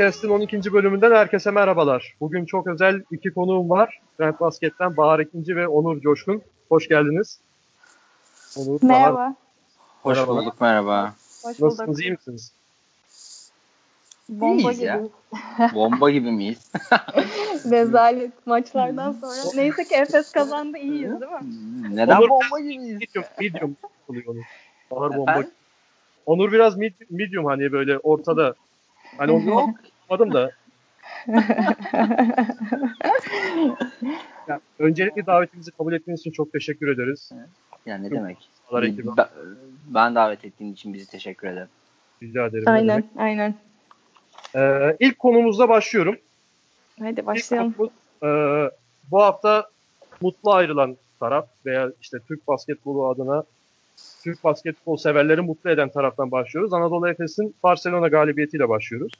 Eurocast'in 12. bölümünden herkese merhabalar. Bugün çok özel iki konuğum var. Trend Basket'ten Bahar Ekinci ve Onur Coşkun. Hoş geldiniz. Onur, Merhaba. Bahar. Hoş merhaba. bulduk, merhaba. Hoş bulduk. Nasılsınız, iyi misiniz? Bomba gibi. Bomba gibi miyiz? Rezalet maçlardan sonra. Neyse ki Efes kazandı, iyiyiz değil mi? Neden Onur bomba gibiyiz? Medium, medium oluyor Onur. Bahar bomba. Onur biraz medium hani böyle ortada Hani onu yok. Adım da. ya, öncelikle davetimizi kabul ettiğiniz için çok teşekkür ederiz. Yani ne demek? Ben, ben davet ettiğin için bizi teşekkür ederim. Rica ederim. Aynen, aynen. Ee, ilk konumuzla başlıyorum. Hadi başlayalım. Konumuz, e, bu hafta mutlu ayrılan taraf veya işte Türk basketbolu adına Türk basketbol severleri mutlu eden taraftan başlıyoruz. Anadolu Efes'in Barcelona galibiyetiyle başlıyoruz.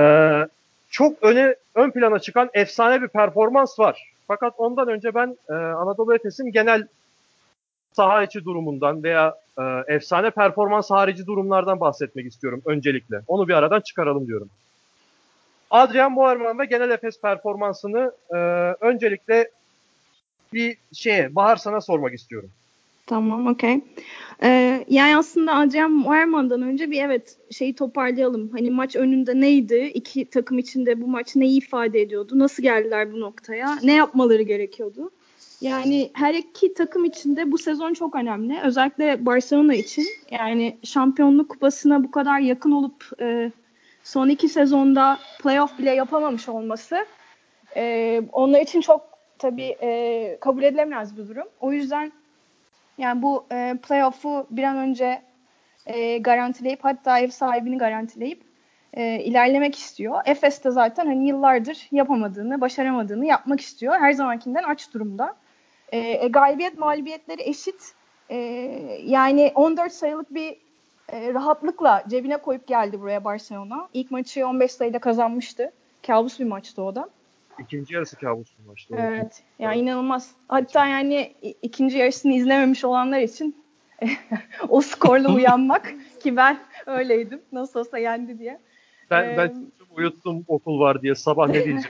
Ee, çok öne ön plana çıkan efsane bir performans var. Fakat ondan önce ben e, Anadolu Efes'in genel saha içi durumundan veya e, efsane performans harici durumlardan bahsetmek istiyorum öncelikle. Onu bir aradan çıkaralım diyorum. Adrian Boerman ve genel Efes performansını e, öncelikle bir şeye Bahar sana sormak istiyorum. Tamam, okey. Ee, yani aslında Adrian Werman'dan önce bir evet şeyi toparlayalım. Hani maç önünde neydi? İki takım içinde bu maç neyi ifade ediyordu? Nasıl geldiler bu noktaya? Ne yapmaları gerekiyordu? Yani her iki takım içinde bu sezon çok önemli. Özellikle Barcelona için. Yani şampiyonluk kupasına bu kadar yakın olup e, son iki sezonda playoff bile yapamamış olması e, onlar için çok tabii e, kabul edilemez bir durum. O yüzden yani bu e, playoff'u bir an önce e, garantileyip hatta ev sahibini garantileyip e, ilerlemek istiyor. Efes de zaten hani yıllardır yapamadığını, başaramadığını yapmak istiyor. Her zamankinden aç durumda. E, e, galibiyet mağlubiyetleri eşit. E, yani 14 sayılık bir e, rahatlıkla cebine koyup geldi buraya Barcelona. İlk maçı 15 sayıda kazanmıştı. Kabus bir maçtı o da. İkinci yarısı kabus bir maçtı. Evet. Ya yani inanılmaz. Hatta yani ikinci yarısını izlememiş olanlar için o skorla uyanmak ki ben öyleydim. Nasıl olsa yendi diye. Ben, ee, ben uyuttum okul var diye sabah ne diyeceğim.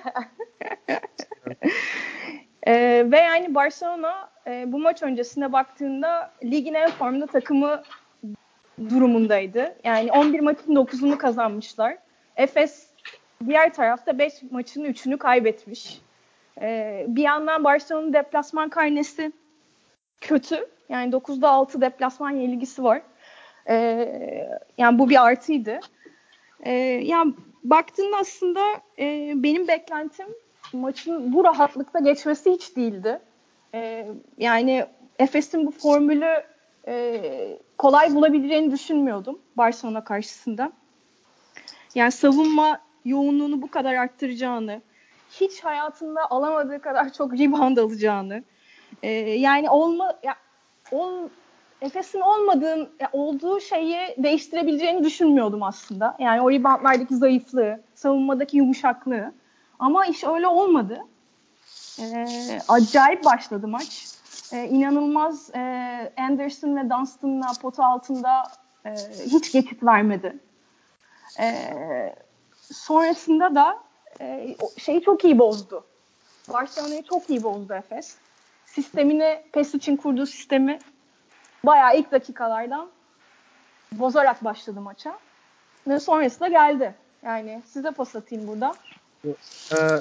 ee, ve yani Barcelona e, bu maç öncesine baktığında ligin en formda takımı durumundaydı. Yani 11 maçın 9'unu kazanmışlar. Efes Diğer tarafta 5 maçın 3'ünü kaybetmiş. Ee, bir yandan Barcelona'nın deplasman karnesi kötü. Yani 9'da 6 deplasman yenilgisi var. Ee, yani bu bir artıydı. Ee, yani baktığında aslında e, benim beklentim maçın bu rahatlıkta geçmesi hiç değildi. Ee, yani Efes'in bu formülü e, kolay bulabileceğini düşünmüyordum Barcelona karşısında. Yani savunma yoğunluğunu bu kadar arttıracağını, hiç hayatında alamadığı kadar çok rebound alacağını, e, yani olma ya, ol, Efes'in olmadığın olduğu şeyi değiştirebileceğini düşünmüyordum aslında. Yani o reboundlardaki zayıflığı, savunmadaki yumuşaklığı. Ama iş öyle olmadı. Ee, acayip başladı maç. Ee, inanılmaz e, Anderson ve Dunstan'la pota altında e, hiç geçit vermedi. Ee, sonrasında da e, şeyi çok iyi bozdu. Barcelona'yı çok iyi bozdu Efes. Sistemini, PES için kurduğu sistemi bayağı ilk dakikalardan bozarak başladı maça. Ve sonrasında geldi. Yani size pas atayım burada. Ee,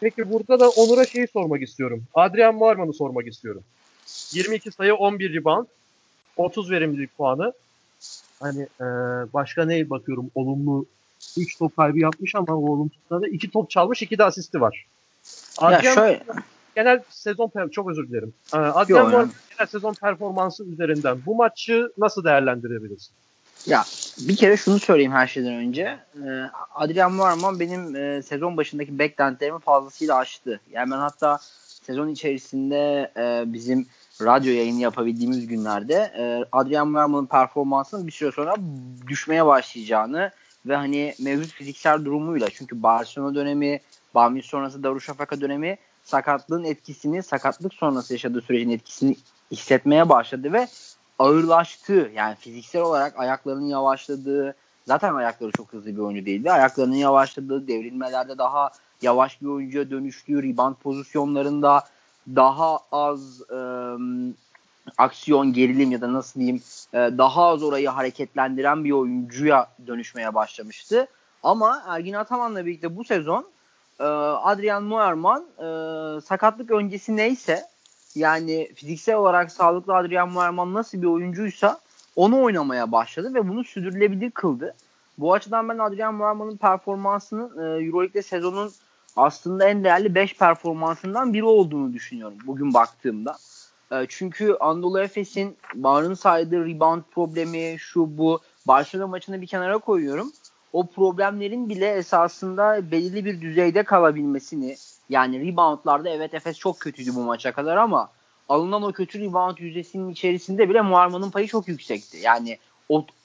peki burada da Onur'a şeyi sormak istiyorum. Adrian Muarman'ı sormak istiyorum. 22 sayı 11 rebound 30 verimlilik puanı. Hani e, başka ne bakıyorum olumlu 3 top kaybı yapmış ama o olumsuzlarda 2 top çalmış 2 de asisti var. Adrian, ya şöyle. Genel sezon çok özür dilerim. Ee, Adrian Yo, genel sezon performansı üzerinden bu maçı nasıl değerlendirebilirsin? Ya bir kere şunu söyleyeyim her şeyden önce. Ee, Adrian Muarman benim e, sezon başındaki beklentilerimi fazlasıyla aştı. Yani ben hatta sezon içerisinde e, bizim radyo yayını yapabildiğimiz günlerde e, Adrian Muarman'ın performansının bir süre sonra düşmeye başlayacağını ve hani mevcut fiziksel durumuyla çünkü Barcelona dönemi, Bamir sonrası Darüşşafaka dönemi sakatlığın etkisini, sakatlık sonrası yaşadığı sürecin etkisini hissetmeye başladı ve ağırlaştı. Yani fiziksel olarak ayaklarının yavaşladığı, zaten ayakları çok hızlı bir oyuncu değildi. Ayaklarının yavaşladığı, devrilmelerde daha yavaş bir oyuncuya dönüştüğü, rebound pozisyonlarında daha az e, aksiyon, gerilim ya da nasıl diyeyim e, daha az orayı hareketlendiren bir oyuncuya dönüşmeye başlamıştı. Ama Ergin Ataman'la birlikte bu sezon e, Adrian Muerman e, sakatlık öncesi neyse yani fiziksel olarak sağlıklı Adrian Muerman nasıl bir oyuncuysa onu oynamaya başladı ve bunu sürdürülebilir kıldı. Bu açıdan ben Adrian Muerman'ın performansının Euroleague'de sezonun aslında en değerli 5 performansından biri olduğunu düşünüyorum bugün baktığımda. E, çünkü Anadolu Efes'in Bahar'ın saydığı rebound problemi, şu bu Barcelona maçını bir kenara koyuyorum. O problemlerin bile esasında belirli bir düzeyde kalabilmesini yani reboundlarda evet Efes çok kötüydü bu maça kadar ama alınan o kötü rebound yüzdesinin içerisinde bile Muarman'ın payı çok yüksekti. Yani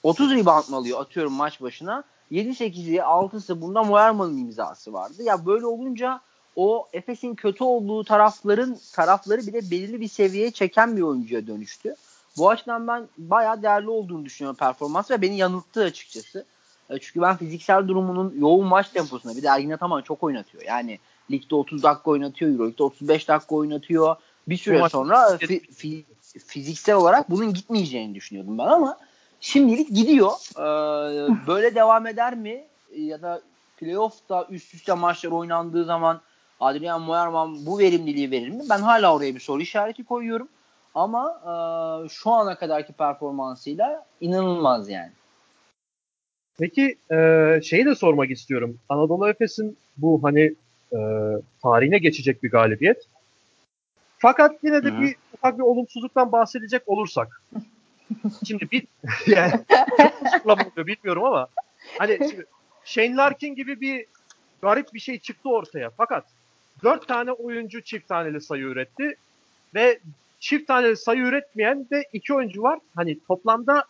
30 rebound mı alıyor atıyorum maç başına 7-8'i 6'sı bunda Muarman'ın imzası vardı. Ya böyle olunca o Efes'in kötü olduğu tarafların tarafları bile belirli bir seviyeye çeken bir oyuncuya dönüştü. Bu açıdan ben bayağı değerli olduğunu düşünüyorum performans ve beni yanılttı açıkçası. E, çünkü ben fiziksel durumunun yoğun maç temposuna bir de Ergin Ataman çok oynatıyor. Yani ligde 30 dakika oynatıyor, Euroleague'de 35 dakika oynatıyor. Bir süre sonra fi, fi, fiziksel olarak bunun gitmeyeceğini düşünüyordum ben ama şimdilik gidiyor. Ee, böyle devam eder mi? Ya da playoff'ta üst üste maçlar oynandığı zaman Adrian Moerman bu verimliliği verir mi? Ben hala oraya bir soru işareti koyuyorum. Ama e, şu ana kadarki performansıyla inanılmaz yani. Peki e, şeyi de sormak istiyorum. Anadolu Efes'in bu hani e, tarihine geçecek bir galibiyet. Fakat yine de Hı. bir ufak bir olumsuzluktan bahsedecek olursak. şimdi bir yani çok bilmiyorum ama hani şimdi Shane Larkin gibi bir garip bir şey çıktı ortaya. Fakat dört tane oyuncu çift taneli sayı üretti ve çift taneli sayı üretmeyen de iki oyuncu var. Hani toplamda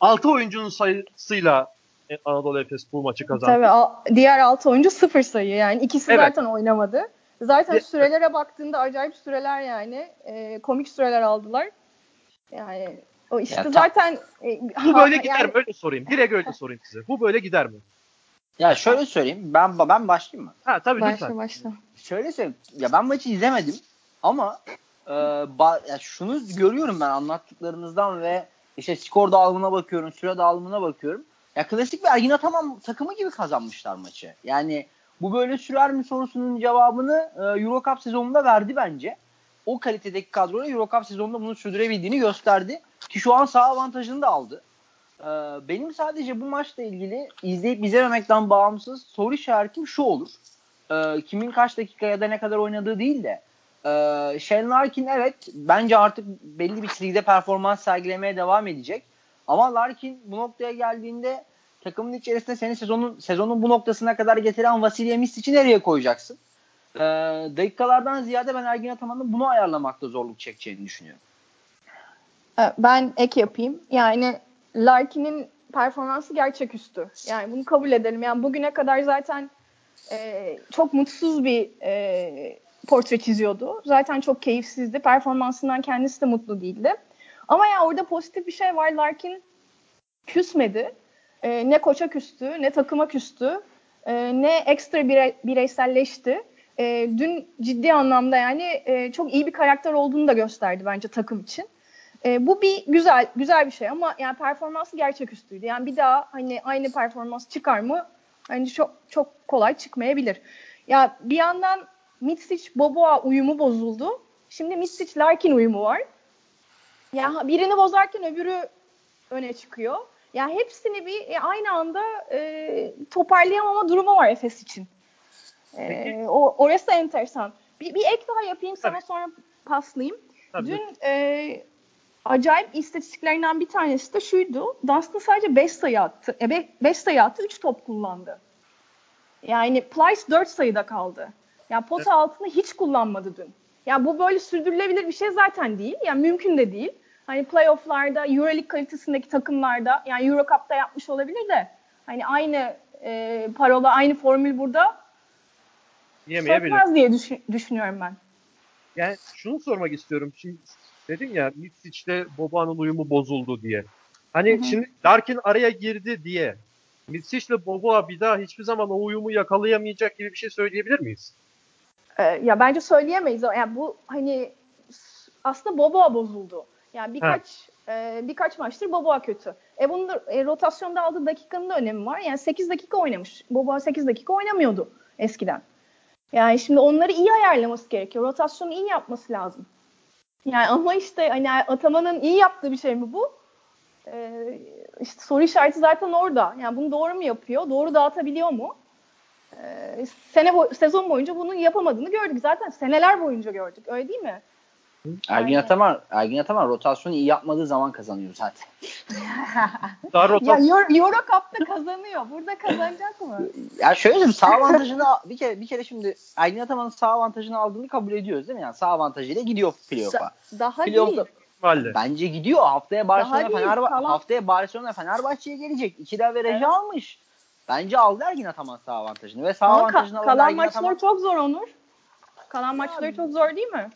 altı oyuncunun sayısıyla Anadolu Efes bu maçı kazandı. Tabii diğer altı oyuncu sıfır sayı yani ikisi evet. zaten oynamadı. Zaten sürelere baktığında acayip süreler yani e, komik süreler aldılar. Yani o işte ya, zaten e, bu böyle gider yani, mi? Öyle sorayım. Direkt öyle sorayım size. Bu böyle gider mi? Ya şöyle söyleyeyim. Ben ben başlayayım mı? Ha tabii başla, lütfen. Başla Şöyle söyleyeyim. Ya ben maçı izlemedim ama e, ba, ya şunu görüyorum ben anlattıklarınızdan ve işte skor dağılımına bakıyorum, süre dağılımına bakıyorum. Ya klasik bir Ergin Ataman takımı gibi kazanmışlar maçı. Yani bu böyle sürer mi sorusunun cevabını e, Euro Cup sezonunda verdi bence. O kalitedeki kadroyla Euro Cup sezonunda bunu sürdürebildiğini gösterdi. Ki şu an sağ avantajını da aldı. E, benim sadece bu maçla ilgili izleyip izlememekten bağımsız soru işaretim şu olur. E, kimin kaç dakika ya da ne kadar oynadığı değil de e, Shane Larkin evet bence artık belli bir çizgide performans sergilemeye devam edecek. Ama Larkin bu noktaya geldiğinde takımın içerisinde seni sezonun sezonun bu noktasına kadar getiren Vasilya Misic'i nereye koyacaksın? Ee, dakikalardan ziyade ben Ergin Ataman'ın bunu ayarlamakta zorluk çekeceğini düşünüyorum. Ee, ben ek yapayım. Yani Larkin'in performansı gerçeküstü. Yani bunu kabul edelim. Yani bugüne kadar zaten e, çok mutsuz bir e, portre çiziyordu. Zaten çok keyifsizdi. Performansından kendisi de mutlu değildi. Ama ya orada pozitif bir şey var. Larkin küsmedi. E, ne koça küstü, ne takıma küstü, e, ne ekstra bire, bireyselleşti. E, dün ciddi anlamda yani e, çok iyi bir karakter olduğunu da gösterdi bence takım için. E, bu bir güzel güzel bir şey ama yani performansı gerçeküstüydü. Yani bir daha hani aynı performans çıkar mı? Hani çok çok kolay çıkmayabilir. Ya bir yandan Mitsic Boboa uyumu bozuldu. Şimdi Mitsic Larkin uyumu var. Ya birini bozarken öbürü öne çıkıyor. Ya hepsini bir e, aynı anda e, toparlayamama durumu var Efes için. E, o orası enteresan. Bir, bir ek daha yapayım sana Tabii. sonra paslayayım. Tabii. Dün e, acayip istatistiklerinden bir tanesi de şuydu. Dunstan sadece 5 sayı attı. 5 e, sayı attı, 3 top kullandı. Yani Plyce 4 sayıda kaldı. Yani pot evet. altını hiç kullanmadı dün. Ya bu böyle sürdürülebilir bir şey zaten değil. Yani mümkün de değil. Hani playofflarda, Euroleague kalitesindeki takımlarda yani Euro Cup'ta yapmış olabilir de hani aynı e, parola, aynı formül burada sökmez diye düşün, düşünüyorum ben. Yani şunu sormak istiyorum. Şimdi dedin ya Mitsic'le Boba'nın uyumu bozuldu diye. Hani Hı-hı. şimdi Larkin araya girdi diye Misic'le Boboa bir daha hiçbir zaman o uyumu yakalayamayacak gibi bir şey söyleyebilir miyiz? Ee, ya bence söyleyemeyiz. Yani bu hani aslında Boboa bozuldu. Yani birkaç e, birkaç maçtır Boboa kötü. E bunun da, e, rotasyonda aldığı dakikanın da önemi var. Yani 8 dakika oynamış. Boboa 8 dakika oynamıyordu eskiden. Yani şimdi onları iyi ayarlaması gerekiyor. Rotasyonu iyi yapması lazım. Yani ama işte hani Ataman'ın iyi yaptığı bir şey mi bu? Ee, işte soru işareti zaten orada. Yani bunu doğru mu yapıyor? Doğru dağıtabiliyor mu? Ee, sene bo- sezon boyunca bunu yapamadığını gördük. Zaten seneler boyunca gördük. Öyle değil mi? Ergin Ataman, Ergin Ataman rotasyonu iyi yapmadığı zaman kazanıyor zaten. Daha rotasyon... Ya Euro, Euro Cup'ta kazanıyor. Burada kazanacak mı? Ya şöyle söyleyeyim sağ avantajını bir kere bir kere şimdi Ergin Ataman'ın sağ avantajını aldığını kabul ediyoruz değil mi? Yani sağ avantajıyla gidiyor playoff'a. Daha Playoff'ta, değil. ihtimalle. Bence gidiyor. Haftaya Barcelona Fenerbahçe haftaya Barcelona Fenerbahçe'ye gelecek. İki de vereci Evet. almış. Bence aldı Ergin Ataman sağ avantajını ve sağ Ama ka- avantajını alan kalan Ergin maçları Ataman çok zor Onur. Kalan maçları çok zor değil mi?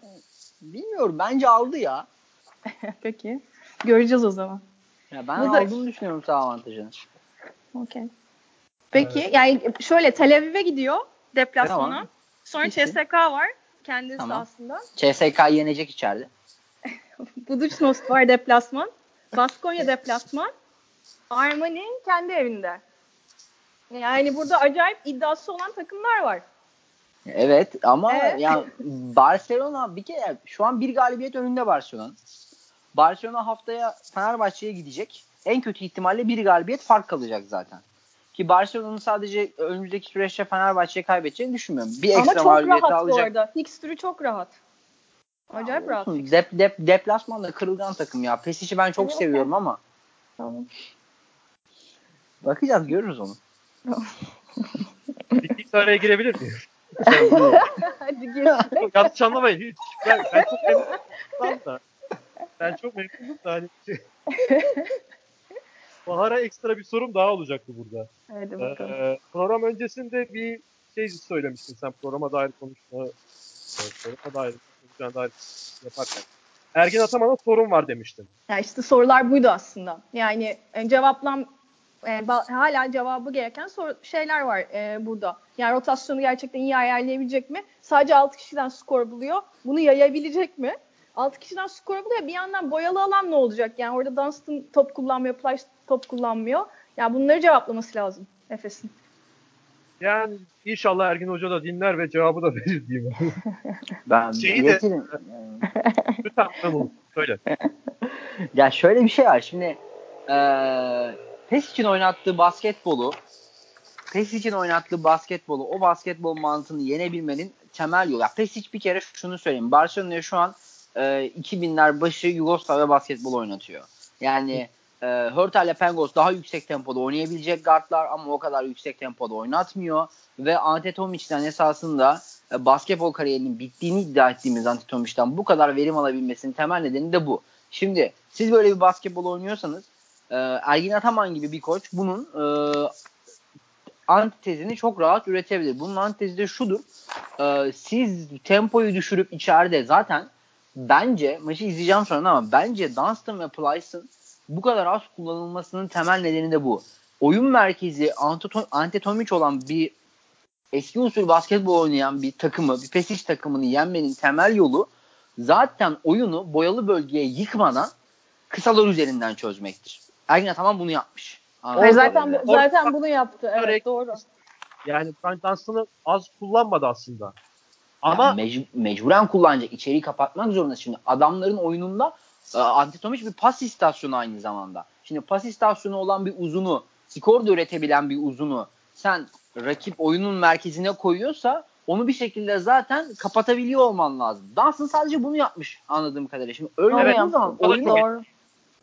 Bilmiyorum bence aldı ya. Peki. Göreceğiz o zaman. Ya ben Bu da- aldığını düşünüyorum sağ avantajını. Okey. Peki yani şöyle Tel Aviv'e gidiyor deplasmana. Tamam. Sonra Gitsin. CSK var kendisi Tamam. aslında. CSK yenecek içeride. Budućnost var deplasman. Baskonya deplasman. Armani kendi evinde. Yani burada acayip iddiası olan takımlar var. Evet ama Evet. ya Barcelona bir kere şu an bir galibiyet önünde Barcelona. Barcelona haftaya Fenerbahçe'ye gidecek. En kötü ihtimalle bir galibiyet fark kalacak zaten. Ki Barcelona'nın sadece önümüzdeki süreçte Fenerbahçe'ye kaybedeceğini düşünmüyorum. Bir Ama ekstra çok mağlubiyeti rahat bu alacak. arada. Fixtürü çok rahat. Acayip rahat. Olsun. Dep, dep, deplasmanda kırılgan takım ya. Pesic'i ben çok Evet. seviyorum ama Tamam. bakacağız görürüz onu. Bir tek araya girebilir miyim? Yanlış anlamayın. Hiç. Ben, ben çok memnunum da. Ben çok memnunum da hani Bahar'a ekstra bir sorum daha olacaktı burada. Hadi bakalım. Ee, program öncesinde bir şey söylemiştin sen programa dair konuşma e, programa dair konuşacağına dair yaparken. Ergin Ataman'a sorun var demiştin. Ya işte sorular buydu aslında. Yani e, cevaplam e, ba- hala cevabı gereken soru, şeyler var e, burada. Yani rotasyonu gerçekten iyi ayarlayabilecek mi? Sadece 6 kişiden skor buluyor. Bunu yayabilecek mi? 6 kişiden skor buluyor. Bir yandan boyalı alan ne olacak? Yani orada Dunstan top kullanmıyor, Price top kullanmıyor. Yani bunları cevaplaması lazım Efes'in. Yani inşallah Ergin Hoca da dinler ve cevabı da verir diyeyim. Ben Şeyi de-. Lütfen söyle. Ya şöyle bir şey var. Şimdi eee PES için oynattığı basketbolu PES için oynattığı basketbolu o basketbol mantığını yenebilmenin temel yolu. Ya PES bir kere şunu söyleyeyim. Barcelona'ya şu an eee 2000'ler başı Yugoslavya basketbol oynatıyor. Yani e, Hurtel Pengos daha yüksek tempoda oynayabilecek guardlar ama o kadar yüksek tempoda oynatmıyor. Ve Ante Tomic'den esasında e, basketbol kariyerinin bittiğini iddia ettiğimiz Ante Tomic'den bu kadar verim alabilmesinin temel nedeni de bu. Şimdi siz böyle bir basketbol oynuyorsanız e, Ergin Ataman gibi bir koç bunun e, antitezini çok rahat üretebilir. Bunun antitezi de şudur. E, siz tempoyu düşürüp içeride zaten bence maçı izleyeceğim sonra ama bence Dunstan ve Plyce'ın bu kadar az kullanılmasının temel nedeni de bu. Oyun merkezi antetomiç olan bir eski usul basketbol oynayan bir takımı, bir pesiş takımını yenmenin temel yolu zaten oyunu boyalı bölgeye yıkmadan kısalar üzerinden çözmektir. Ergin Ataman bunu yapmış. Yani mı? zaten bu- zaten bunu yaptı. Evet doğru. Yani Frank Dunstan'ı az kullanmadı aslında. Ama Ama mec- mecburen kullanacak. İçeriği kapatmak zorunda. Şimdi adamların oyununda e, Antetomic bir pas istasyonu aynı zamanda. Şimdi pas istasyonu olan bir uzunu, skor da üretebilen bir uzunu sen rakip oyunun merkezine koyuyorsa onu bir şekilde zaten kapatabiliyor olman lazım. Dunstan sadece bunu yapmış anladığım kadarıyla. Şimdi öyle Onu olduğu yaptı. zaman O da oyunu, çok- Doğru.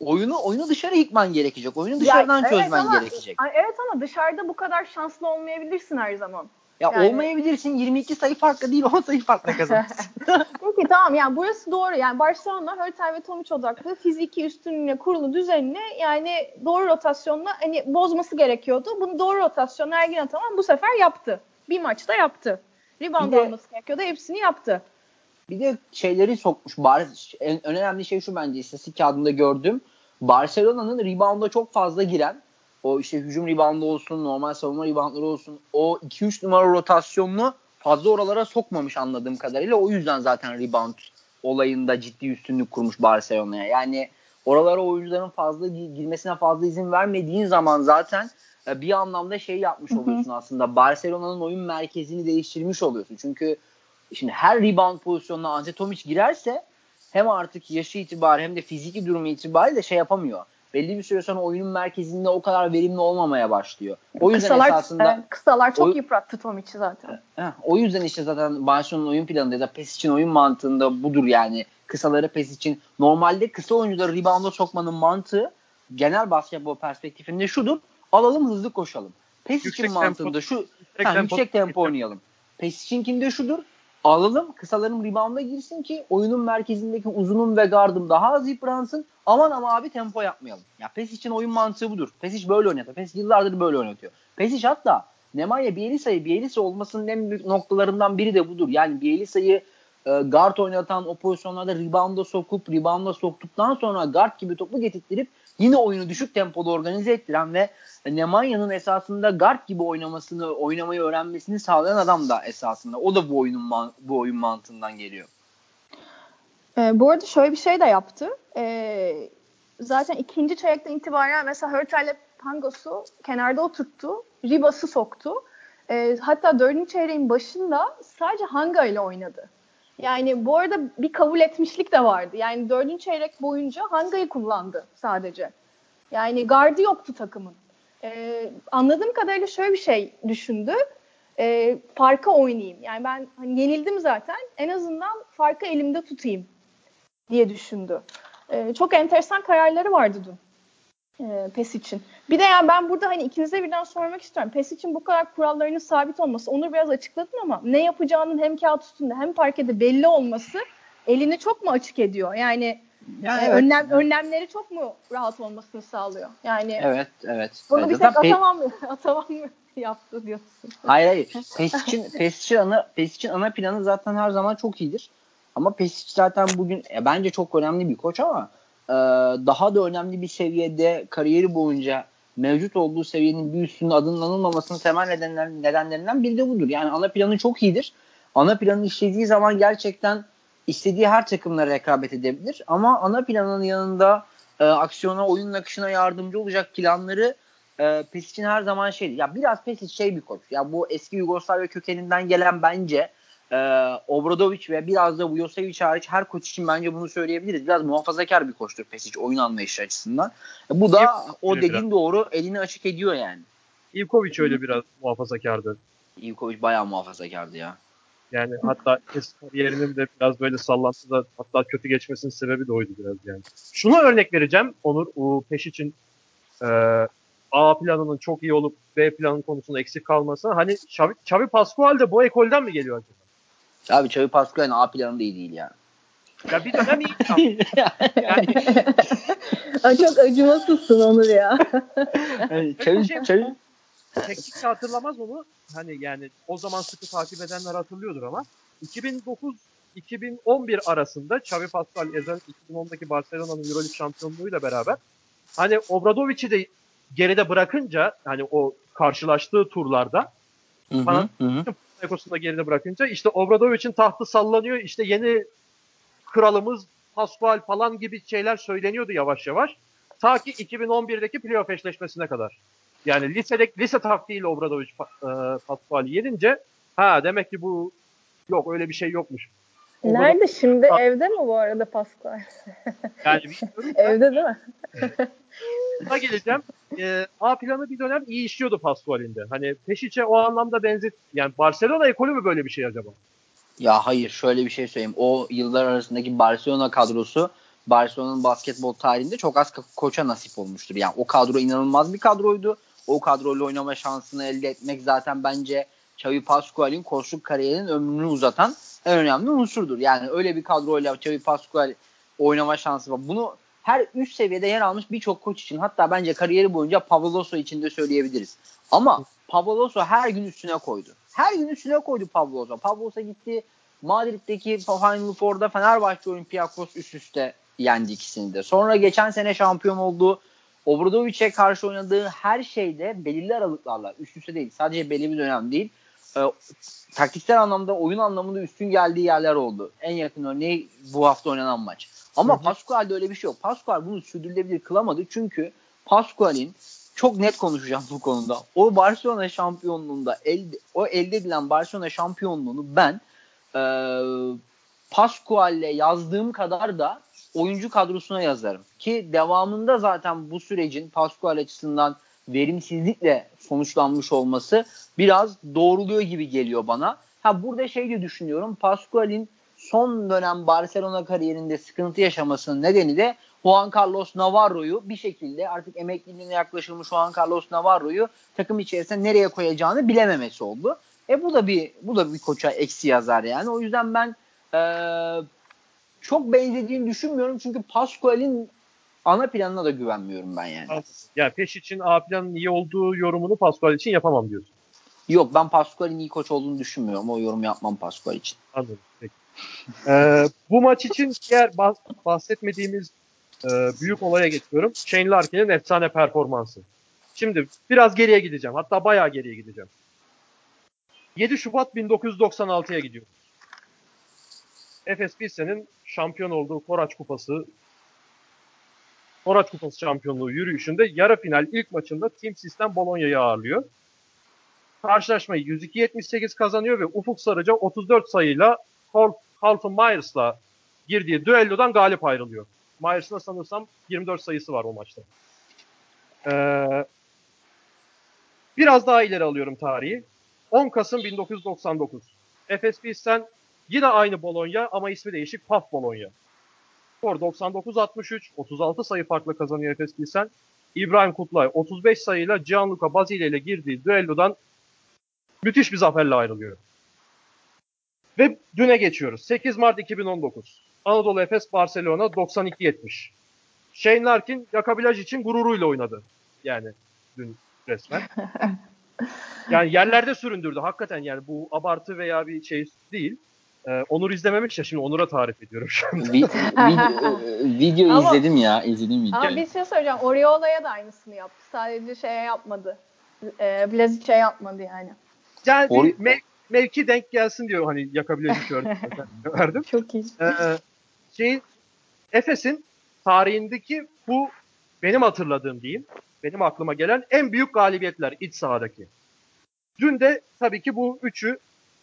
Oyunu, oyunu dışarı yıkman gerekecek. Oyunu dışarıdan Ya, evet çözmen ama- gerekecek. Evet ama dışarıda bu kadar şanslı olmayabilirsin her zaman. Ya yani- olmayabilirsin 22 sayı farkla değil 10 sayı farkla kazanırsın. Peki tamam yani burası doğru. Yani Barcelona, Hurtel ve Tomic odaklı fiziki üstünlüğüne kurulu düzenini yani doğru rotasyonla hani bozması gerekiyordu. Bunu doğru rotasyonla Ergin Ataman bu sefer yaptı. Bir maçta yaptı. Rebound alması gerekiyordu. Hepsini yaptı. Bir de şeyleri sokmuş. Bar en, önemli şey şu bence istatistik kağıdında gördüm. Barcelona'nın rebound'a çok fazla giren o işte hücum ribandı olsun, normal savunma ribandları olsun o 2-3 numara rotasyonunu fazla oralara sokmamış anladığım kadarıyla. O yüzden zaten rebound olayında ciddi üstünlük kurmuş Barcelona'ya. Yani oralara oyuncuların fazla girmesine fazla izin vermediğin zaman zaten e, bir anlamda şey yapmış oluyorsun aslında. Barcelona'nın oyun merkezini değiştirmiş oluyorsun. Çünkü şimdi her rebound pozisyonuna Antetomic girerse hem artık yaşı itibariyle hem de fiziki durumu itibariyle şey yapamıyor. Belli bir süre sonra oyunun merkezinde o kadar verimli olmaya başlıyor. O yüzden kısalar, esasında e, kısalar çok o, yıprattı Tomic'i zaten. Heh, o yüzden işte zaten Barcelona'nın oyun planında ya da PES için oyun mantığında budur yani. Kısaları PES için. Normalde kısa oyuncuları rebound'a sokmanın mantığı genel basketbol perspektifinde şudur. Alalım hızlı koşalım. PES için mantığında şu yüksek, ha, tempo, yüksek tempo oynayalım. PES içinkinde şudur alalım kısalarım rebound'a girsin ki oyunun merkezindeki uzunum ve gardım daha az yıpransın. Aman ama abi tempo yapmayalım. Ya PES için oyun mantığı budur. PES hiç böyle oynatıyor. PES yıllardır böyle oynatıyor. PES hiç hatta Nemanja Bielisa'yı Bielisa olmasının en büyük noktalarından biri de budur. Yani Bielisa'yı e, guard oynatan o pozisyonlarda rebound'a sokup rebound'a soktuktan sonra guard gibi topu getirttirip yine oyunu düşük tempoda organize ettiren ve Nemanya'nın esasında guard gibi oynamasını, oynamayı öğrenmesini sağlayan adam da esasında. O da bu oyunun bu oyun mantığından geliyor. E, bu arada şöyle bir şey de yaptı. E, zaten ikinci çeyrekten itibaren mesela Hörtel'le Pangos'u kenarda oturttu. Ribas'ı soktu. E, hatta dördüncü çeyreğin başında sadece Hanga ile oynadı. Yani bu arada bir kabul etmişlik de vardı. Yani dördüncü çeyrek boyunca Hanga'yı kullandı sadece. Yani gardı yoktu takımın. Ee, anladığım kadarıyla şöyle bir şey düşündü. Ee, farka oynayayım. Yani ben hani yenildim zaten. En azından farkı elimde tutayım diye düşündü. Ee, çok enteresan kararları vardı dün e, PES için. Bir de yani ben burada hani ikinize birden sormak istiyorum. PES için bu kadar kurallarının sabit olması, onu biraz açıkladın ama ne yapacağının hem kağıt üstünde hem parkede belli olması elini çok mu açık ediyor? Yani, yani e, evet. önlem, önlemleri çok mu rahat olmasını sağlıyor? Yani Evet, evet. Bunu evet. bir tek atamam mı? atamam mı yaptı diyorsun. Hayır hayır. PES için, PES için ana PES için ana planı zaten her zaman çok iyidir. Ama Pesic zaten bugün e, bence çok önemli bir koç ama e, daha da önemli bir seviyede kariyeri boyunca mevcut olduğu seviyenin bir üstünde adının anılmamasının temel nedenler, nedenlerinden biri de budur. Yani ana planı çok iyidir. Ana planı işlediği zaman gerçekten istediği her takımla rekabet edebilir. Ama ana planının yanında e, aksiyona, oyunun akışına yardımcı olacak planları e, Pesic'in her zaman şeydi. Ya biraz Pesic şey bir koç. Ya bu eski Yugoslavya kökeninden gelen bence e, Obradovic ve biraz da Vujosevic hariç her koç için bence bunu söyleyebiliriz. Biraz muhafazakar bir koçtur Pesic oyun anlayışı açısından. Bu da o dediğin biraz. doğru elini açık ediyor yani. Ivkovic öyle biraz muhafazakardı. Ivkovic bayağı muhafazakardı ya. Yani hatta kariyerinin de biraz böyle sallantıda hatta kötü geçmesinin sebebi de oydu biraz yani. Şuna örnek vereceğim Onur o peş için e, A planının çok iyi olup B planının konusunda eksik kalması. Hani Xavi, Xavi Pascual de bu ekolden mi geliyor acaba? Abi Xavi Pascual'in A planı da iyi değil yani. Ya bir dönem iyi. yani... çok acımasızsın Onur ya. yani, Xavi, şey, Xavi... Teknik hatırlamaz onu. Hani yani o zaman sıkı takip edenler hatırlıyordur ama 2009 2011 arasında Xavi Pascual özellikle 2010'daki Barcelona'nın Euroleague şampiyonluğuyla beraber hani Obradovic'i de geride bırakınca hani o karşılaştığı turlarda hı hı, hı. Ekosunda geride bırakınca işte Obradovic'in tahtı sallanıyor. İşte yeni kralımız Pascual falan gibi şeyler söyleniyordu yavaş yavaş. Ta ki 2011'deki playoff eşleşmesine kadar. Yani lisede, lise taktiğiyle Obradovic e, Pascual'i yenince ha demek ki bu yok öyle bir şey yokmuş. Nerede şimdi? Evde mi bu arada Pascual? Yani bilmiyorum. Evde değil mi? Buna geleceğim. E, A planı bir dönem iyi işliyordu Pascual'inde. Hani Peşic'e o anlamda benzet. Yani Barcelona ekolü mü böyle bir şey acaba? Ya hayır şöyle bir şey söyleyeyim. O yıllar arasındaki Barcelona kadrosu Barcelona'nın basketbol tarihinde çok az koça nasip olmuştur. Yani o kadro inanılmaz bir kadroydu. O kadroyla oynama şansını elde etmek zaten bence Xavi Pascual'in koçluk kariyerinin ömrünü uzatan en önemli unsurdur. Yani öyle bir kadroyla Xavi Pascual oynama şansı var. Bunu her üst seviyede yer almış birçok koç için hatta bence kariyeri boyunca Pavloso için de söyleyebiliriz. Ama Pavloso her gün üstüne koydu. Her gün üstüne koydu Pavloso. Pavloso gitti Madrid'deki Final Four'da Fenerbahçe Olympiakos üst üste yendi ikisini de. Sonra geçen sene şampiyon oldu. Obradovic'e karşı oynadığı her şeyde belirli aralıklarla üst üste değil sadece belli bir dönem değil e, taktiksel anlamda oyun anlamında üstün geldiği yerler oldu. En yakın örneği bu hafta oynanan maç. Ama hı Pascual'de öyle bir şey yok. Pascual bunu sürdürülebilir kılamadı çünkü Pascual'in çok net konuşacağım bu konuda. O Barcelona şampiyonluğunda elde, o elde edilen Barcelona şampiyonluğunu ben e, Pascual'le yazdığım kadar da oyuncu kadrosuna yazarım. Ki devamında zaten bu sürecin Pascual açısından verimsizlikle sonuçlanmış olması biraz doğruluyor gibi geliyor bana. Ha burada şey de düşünüyorum. Pascual'in son dönem Barcelona kariyerinde sıkıntı yaşamasının nedeni de Juan Carlos Navarro'yu bir şekilde artık emekliliğine yaklaşılmış Juan Carlos Navarro'yu takım içerisinde nereye koyacağını bilememesi oldu. E bu da bir bu da bir koça eksi yazar yani. O yüzden ben e, çok benzediğini düşünmüyorum çünkü Pascual'in ana planına da güvenmiyorum ben yani. Ya peş için A planın iyi olduğu yorumunu Pascual için yapamam diyorsun. Yok ben Pascual'in iyi koç olduğunu düşünmüyorum. O yorum yapmam Pascual için. Anladım. Ee, bu maç için diğer bahsetmediğimiz e, büyük olaya geçiyorum. Shane Larkin'in efsane performansı. Şimdi biraz geriye gideceğim. Hatta bayağı geriye gideceğim. 7 Şubat 1996'ya gidiyoruz. Efes Pilsen'in şampiyon olduğu Koraç Kupası Koraç Kupası şampiyonluğu yürüyüşünde yarı final ilk maçında Team System Bologna'yı ağırlıyor. Karşılaşmayı 102-78 kazanıyor ve Ufuk Sarıca 34 sayıyla Carlton Myers'la girdiği düellodan galip ayrılıyor. Myers'ın sanırsam 24 sayısı var o maçta. Ee, biraz daha ileri alıyorum tarihi. 10 Kasım 1999. Efes Pilsen yine aynı Bologna ama ismi değişik PAF Bologna. Skor 99-63, 36 sayı farklı kazanıyor Efes Pilsen. İbrahim Kutlay 35 sayıyla Gianluca Basile ile girdiği düellodan müthiş bir zaferle ayrılıyor. Ve düne geçiyoruz. 8 Mart 2019. Anadolu Efes Barcelona 92-70. Shane Larkin Yakabilaj için gururuyla oynadı. Yani dün resmen. yani yerlerde süründürdü hakikaten yani bu abartı veya bir şey değil. Ee, Onur izlememiş ya şimdi Onur'a tarif ediyorum şu anda. video, video ama, izledim ya izledim videoyu. Ama bir şey söyleyeceğim. Oriola'ya da aynısını yaptı. Sadece şeye yapmadı. E, Blazic'e yapmadı yani. Yani Or- mevki denk gelsin diyor hani yakabileceği tişörtü verdim. Çok iyi. Ee, şey, Efes'in tarihindeki bu benim hatırladığım diyeyim. Benim aklıma gelen en büyük galibiyetler iç sahadaki. Dün de tabii ki bu üçü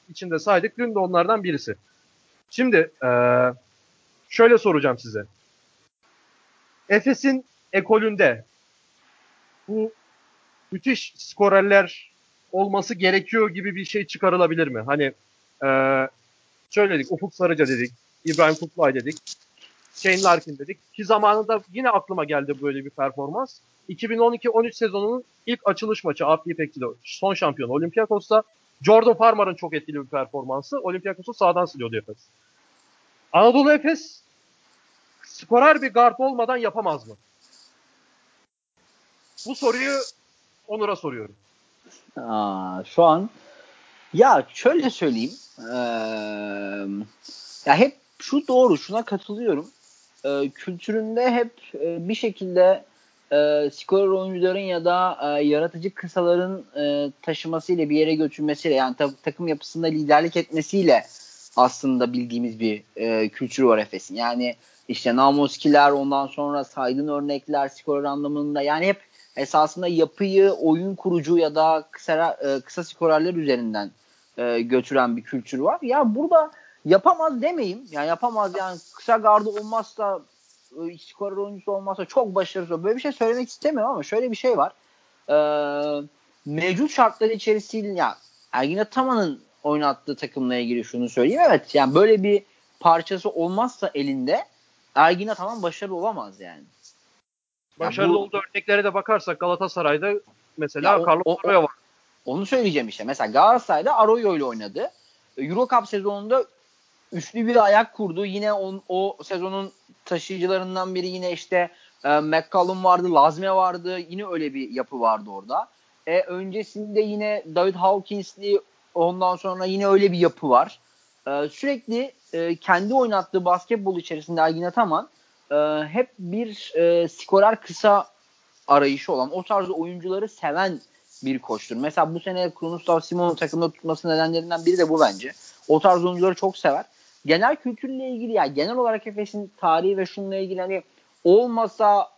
içinde saydık. Dün de onlardan birisi. Şimdi ee, şöyle soracağım size. Efes'in ekolünde bu müthiş skorerler olması gerekiyor gibi bir şey çıkarılabilir mi? Hani e, söyledik Ufuk Sarıca dedik, İbrahim Kutlay dedik, Shane Larkin dedik. Ki zamanında yine aklıma geldi böyle bir performans. 2012-13 sezonunun ilk açılış maçı Abdi İpekçi'de son şampiyon Olympiakos'ta Jordan Farmer'ın çok etkili bir performansı Olympiakos'u sağdan siliyordu Efes. Anadolu Efes skorer bir guard olmadan yapamaz mı? Bu soruyu Onur'a soruyorum. Aa, şu an ya şöyle söyleyeyim. Ee, ya hep şu doğru şuna katılıyorum. Ee, kültüründe hep e, bir şekilde e, skorer oyuncuların ya da e, yaratıcı kısaların e, taşımasıyla bir yere götürmesiyle yani ta- takım yapısında liderlik etmesiyle aslında bildiğimiz bir e, kültürü var Efes'in. Yani işte Namoskiler ondan sonra saydığın örnekler skorer anlamında yani hep esasında yapıyı oyun kurucu ya da kısa, e, kısa skorerler üzerinden e, götüren bir kültür var. Ya burada yapamaz demeyeyim. Yani yapamaz yani kısa gardı olmazsa e, skorer oyuncusu olmazsa çok başarılı. Böyle bir şey söylemek istemiyorum ama şöyle bir şey var. E, mevcut şartlar içerisinde ya Ergin Ataman'ın oynattığı takımla ilgili şunu söyleyeyim. Evet yani böyle bir parçası olmazsa elinde Ergin Ataman başarılı olamaz yani. Başarılı bu, olduğu örneklere de bakarsak Galatasaray'da mesela o, Carlos Arroyo var. Onu söyleyeceğim işte. Mesela Galatasaray'da Arroyo ile oynadı. Euro Cup sezonunda üçlü bir ayak kurdu. Yine on, o sezonun taşıyıcılarından biri yine işte e, McCallum vardı, Lazme vardı. Yine öyle bir yapı vardı orada. E, öncesinde yine David Hawkins'li ondan sonra yine öyle bir yapı var. E, sürekli e, kendi oynattığı basketbol içerisinde Ergin Ataman e, hep bir e, skorer kısa arayışı olan, o tarz oyuncuları seven bir koçtur. Mesela bu sene Kronoslav Simon'u takımda tutması nedenlerinden biri de bu bence. O tarz oyuncuları çok sever. Genel kültürle ilgili ya genel olarak Efes'in tarihi ve şununla ilgili hani olmasa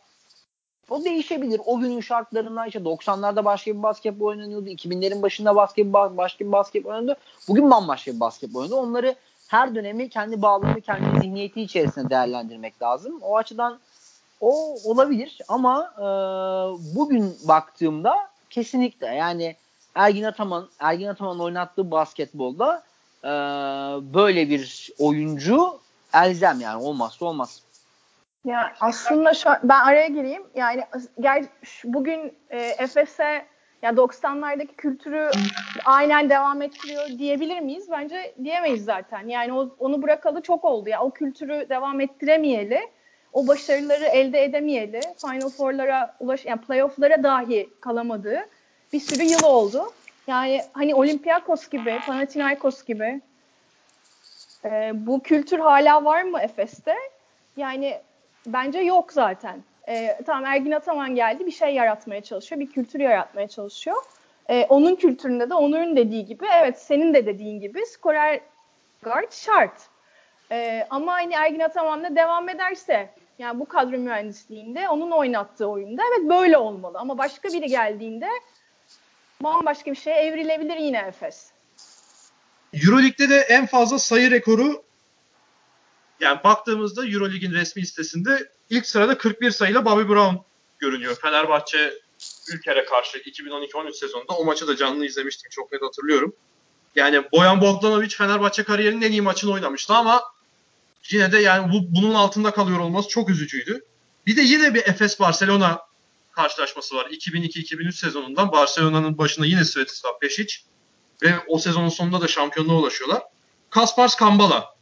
o değişebilir. O günün şartlarından işte 90'larda başka bir basketbol oynanıyordu. 2000'lerin başında başka bir, başka bir basketbol oynanıyordu. Bugün bambaşka bir basketbol oynanıyor. Onları her dönemi kendi bağlamı, kendi zihniyeti içerisinde değerlendirmek lazım. O açıdan o olabilir ama e, bugün baktığımda kesinlikle yani Ergin Ataman Ergin Ataman oynattığı basketbolda e, böyle bir oyuncu elzem yani olmazsa olmaz. Ya aslında şu ben araya gireyim. Yani gel bugün e, Efes'e ya 90'lardaki kültürü aynen devam ettiriyor diyebilir miyiz? Bence diyemeyiz zaten. Yani o, onu bırakalı çok oldu. Ya o kültürü devam ettiremeyeli, o başarıları elde edemeyeli, Final Four'lara ulaş yani playoff'lara dahi kalamadığı bir sürü yıl oldu. Yani hani Olympiakos gibi, Panathinaikos gibi e, bu kültür hala var mı Efes'te? Yani bence yok zaten. E, tamam Ergin Ataman geldi bir şey yaratmaya çalışıyor, bir kültür yaratmaya çalışıyor. E, onun kültüründe de Onur'un dediği gibi, evet senin de dediğin gibi skorer guard şart. E, ama hani Ergin Ataman'la devam ederse, yani bu kadro mühendisliğinde onun oynattığı oyunda evet böyle olmalı. Ama başka biri geldiğinde bambaşka bir şeye evrilebilir yine Efes. Euroleague'de de en fazla sayı rekoru yani baktığımızda Euroleague'in resmi listesinde ilk sırada 41 sayıyla Bobby Brown görünüyor. Fenerbahçe Ülker'e karşı 2012-13 sezonunda o maçı da canlı izlemiştim. Çok net hatırlıyorum. Yani Boyan Bogdanovic Fenerbahçe kariyerinin en iyi maçını oynamıştı ama yine de yani bu, bunun altında kalıyor olması çok üzücüydü. Bir de yine bir Efes Barcelona karşılaşması var. 2002-2003 sezonundan Barcelona'nın başında yine Svetislav Pešić ve o sezonun sonunda da şampiyonluğa ulaşıyorlar. Kaspars Kambala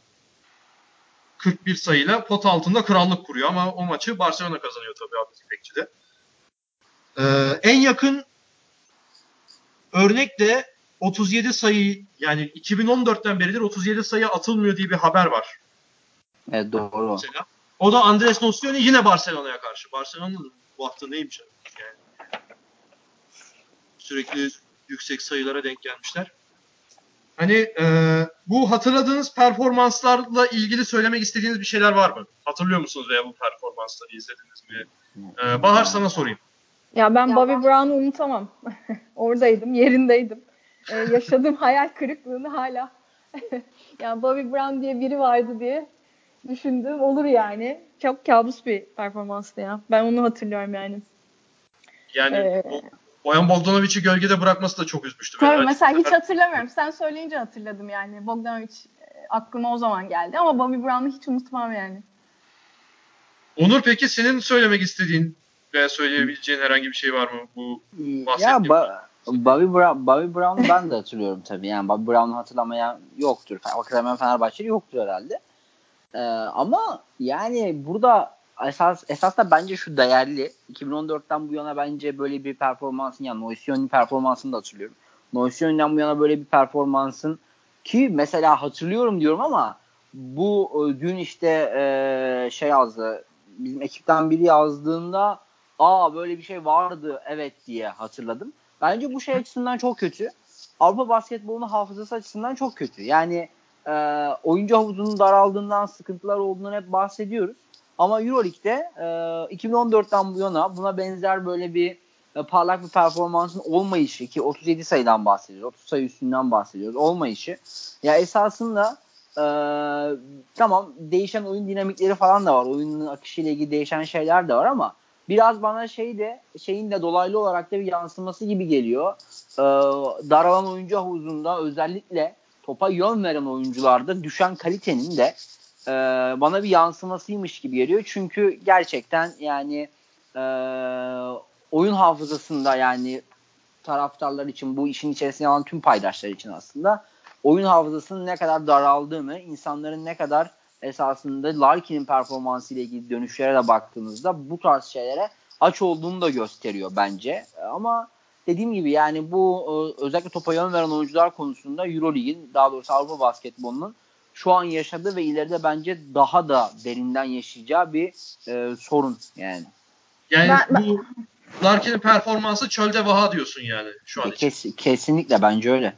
41 sayıyla pot altında krallık kuruyor ama o maçı Barcelona kazanıyor tabii Abdülhamit Bekçi'de. Ee, en yakın örnek de 37 sayı yani 2014'ten beridir 37 sayı atılmıyor diye bir haber var. Evet doğru. Mesela. O da Andres Nocioni yine Barcelona'ya karşı. Barcelona'nın bu hafta neymiş yani. Sürekli yüksek sayılara denk gelmişler. Hani e, bu hatırladığınız performanslarla ilgili söylemek istediğiniz bir şeyler var mı? Hatırlıyor musunuz veya bu performansları izlediniz mi? E, Bahar sana sorayım. Ya ben Bobby Brown'u unutamam. Oradaydım, yerindeydim. Ee, yaşadığım hayal kırıklığını hala yani Bobby Brown diye biri vardı diye düşündüm. Olur yani. Çok kabus bir performanstı ya. Ben onu hatırlıyorum yani. Yani ee, Boyan Bogdanovic'i gölgede bırakması da çok üzmüştü. Tabii beni. mesela hiç hatırlamıyorum. Sen söyleyince hatırladım yani. Bogdanovic e, aklıma o zaman geldi ama Bobby Brown'u hiç unutmam yani. Onur peki senin söylemek istediğin veya söyleyebileceğin herhangi bir şey var mı bu Ya ba- Bobby Brown, Bobby Brown'u ben de hatırlıyorum tabii. Yani Bobby Brown'u hatırlamayan yoktur. Hatırlamayan Fenerbahçeli yoktur herhalde. Ee, ama yani burada esas esas da bence şu değerli. 2014'ten bu yana bence böyle bir performansın yani Noisioni'nin performansını da hatırlıyorum. Noisioni'den bu yana böyle bir performansın ki mesela hatırlıyorum diyorum ama bu e, dün işte e, şey yazdı bizim ekipten biri yazdığında aa böyle bir şey vardı evet diye hatırladım. Bence bu şey açısından çok kötü. Avrupa basketbolunun hafızası açısından çok kötü. Yani e, oyuncu havuzunun daraldığından, sıkıntılar olduğundan hep bahsediyoruz. Ama Euroleague'de e, 2014'ten bu yana buna benzer böyle bir e, parlak bir performansın olmayışı ki 37 sayıdan bahsediyoruz. 30 sayı üstünden bahsediyoruz. Olmayışı. Ya esasında e, tamam değişen oyun dinamikleri falan da var. Oyunun akışıyla ilgili değişen şeyler de var ama biraz bana şey de şeyin de dolaylı olarak da bir yansıması gibi geliyor. E, daralan oyuncu havuzunda özellikle topa yön veren oyuncularda düşen kalitenin de e, bana bir yansımasıymış gibi geliyor. Çünkü gerçekten yani e, oyun hafızasında yani taraftarlar için bu işin içerisine alan tüm paydaşlar için aslında oyun hafızasının ne kadar daraldığını, insanların ne kadar esasında Larkin'in performansı ile ilgili dönüşlere de baktığınızda bu tarz şeylere aç olduğunu da gösteriyor bence. Ama dediğim gibi yani bu e, özellikle topa yön veren oyuncular konusunda Euroleague'in daha doğrusu Avrupa basketbolunun şu an yaşadığı ve ileride bence daha da derinden yaşayacağı bir e, sorun yani. Yani ben, bu Larkin'in performansı çölde vaha diyorsun yani şu an E, için. kes, kesinlikle bence öyle.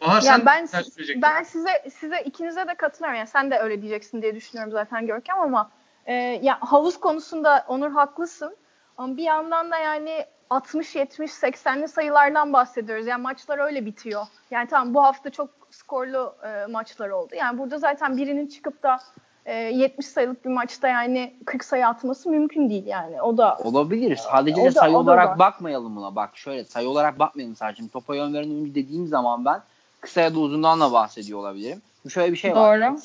Bahar sen Yani ben neler söyleyecektin? ben size size ikinize de katılıyorum. Yani sen de öyle diyeceksin diye düşünüyorum zaten Görkem ama e, ya havuz konusunda Onur haklısın. Ama bir yandan da yani 60 70 80'li sayılardan bahsediyoruz. Yani maçlar öyle bitiyor. Yani tamam bu hafta çok skorlu e, maçlar oldu. Yani burada zaten birinin çıkıp da e, 70 sayılık bir maçta yani 40 sayı atması mümkün değil yani. O da Olabilir. Sadece O de da- sayı da olarak bakmayalım buna. Bak şöyle sayı olarak bakmayalım sadece. Şimdi topa yön veren oyuncu dediğim zaman ben kısa ya da uzundan da bahsediyor olabilirim. Şöyle bir şey var. Doğru.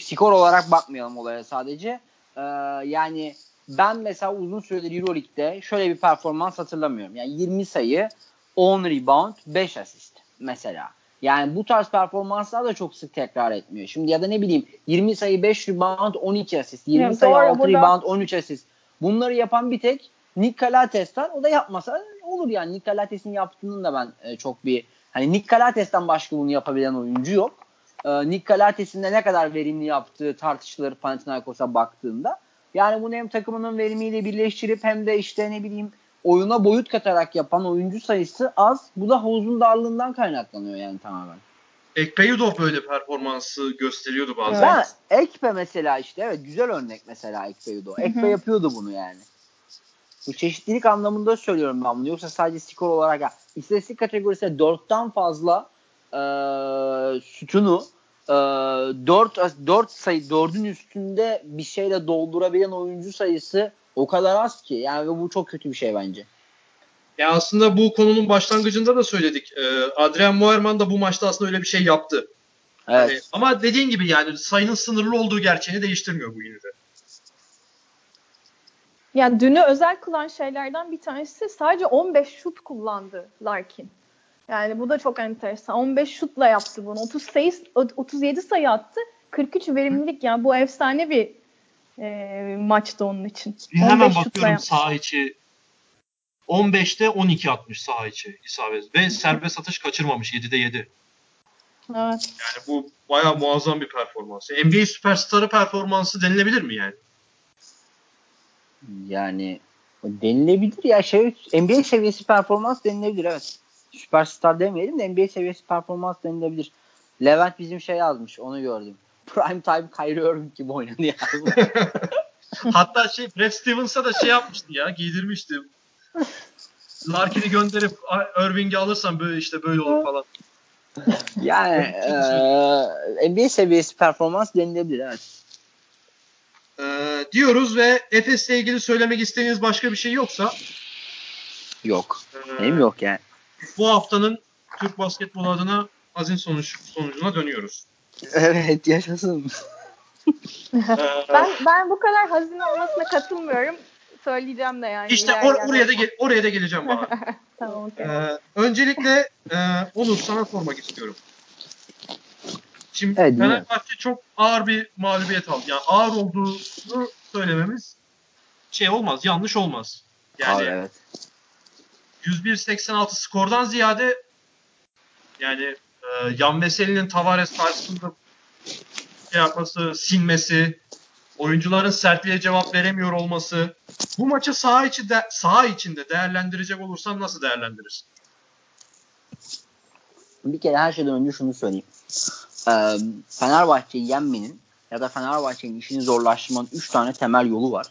Skor olarak bakmayalım olaya sadece. Ee, yani ben mesela uzun süredir Euroleague'de şöyle bir performans hatırlamıyorum. Yani 20 sayı, 10 rebound, 5 asist mesela. Yani bu tarz performanslar da çok sık tekrar etmiyor. Şimdi ya da ne bileyim 20 sayı 5 rebound 12 asist. 20 Evet, sayı doğru, 6 burada- rebound 13 asist. Bunları yapan bir tek Nick Calates var. O da yapmasa olur yani. Nick Calates'in yaptığının da ben e, çok bir hani Nick Calates'ten başka bunu yapabilen oyuncu yok. E, Nick Calates'in de ne kadar verimli yaptığı tartışılır Panathinaikos'a baktığında. Yani bunu hem takımının verimiyle birleştirip hem de işte ne bileyim oyuna boyut katarak yapan oyuncu sayısı az. Bu da havuzun darlığından kaynaklanıyor yani tamamen. Ekpeyudov böyle performansı gösteriyordu bazen. Evet. Ben Ekpe mesela işte evet güzel örnek mesela Ekpe'ydi o. Ekpe yapıyordu bunu yani. Bu çeşitlilik anlamında söylüyorum ben bunu. Yoksa sadece skor olarak istatistik kategorisinde 4'ten fazla e, sütunu e, 4, 4 sayı 4'ün üstünde bir şeyle doldurabilen oyuncu sayısı o kadar az ki. Yani bu çok kötü bir şey bence. Ya aslında bu konunun başlangıcında da söyledik. Ee, Adrian Moerman da bu maçta aslında öyle bir şey yaptı. Evet. Hani ama dediğin gibi yani sayının sınırlı olduğu gerçeğini değiştirmiyor bu yine de. Yani dünü özel kılan şeylerden bir tanesi sadece 15 şut kullandı Larkin. Yani bu da çok enteresan. 15 şutla yaptı bunu. 30 sayı 37 sayı attı. 43 verimlilik yani bu efsane bir e, maçtı onun için. Hemen 15 şutla bakıyorum sağ içi 15'te 12 atmış sağ içi isabet ve serbest atış kaçırmamış 7'de 7. Evet. Yani bu bayağı muazzam bir performans. NBA süperstarı performansı denilebilir mi yani? Yani denilebilir ya şey NBA seviyesi performans denilebilir evet. Süperstar demeyelim de NBA seviyesi performans denilebilir. Levent bizim şey yazmış onu gördüm. Prime time Kyrie Irving gibi oynadı ya. Hatta şey Brad Stevens'a da şey yapmıştı ya giydirmişti. Larkin'i gönderip Irving'i alırsan böyle işte böyle olur falan. yani eee NBA seviyesi performans denilebilir evet. Ee, diyoruz ve Efes'le ilgili söylemek istediğiniz başka bir şey yoksa Yok. e, Benim yok yani. bu haftanın Türk basketbol adına azin sonuç sonucuna dönüyoruz. Evet yaşasın. Ben ben bu kadar hazin olmasına katılmıyorum. Söyleyeceğim de yani. işte or- oraya da ge- oraya da geleceğim Bahar. Tamam okey. Ee, öncelikle e, Onur sana sormak istiyorum. Şimdi Evet. Fenerbahçe çok ağır bir mağlubiyet aldı. Yani ağır olduğunu söylememiz şey olmaz, yanlış olmaz. Yani Abi, evet. 101-86 skordan ziyade yani e, Yan Veseli'nin Tavares karşısında şey yapması, sinmesi, oyuncuların sertliğe cevap veremiyor olması. Bu maçı saha içi de, saha içinde değerlendirecek olursan nasıl değerlendirirsin? Bir kere her şeyden önce şunu söyleyeyim. Ee, Fenerbahçe'yi yenmenin ya da Fenerbahçe'nin işini zorlaştırmanın 3 tane temel yolu var.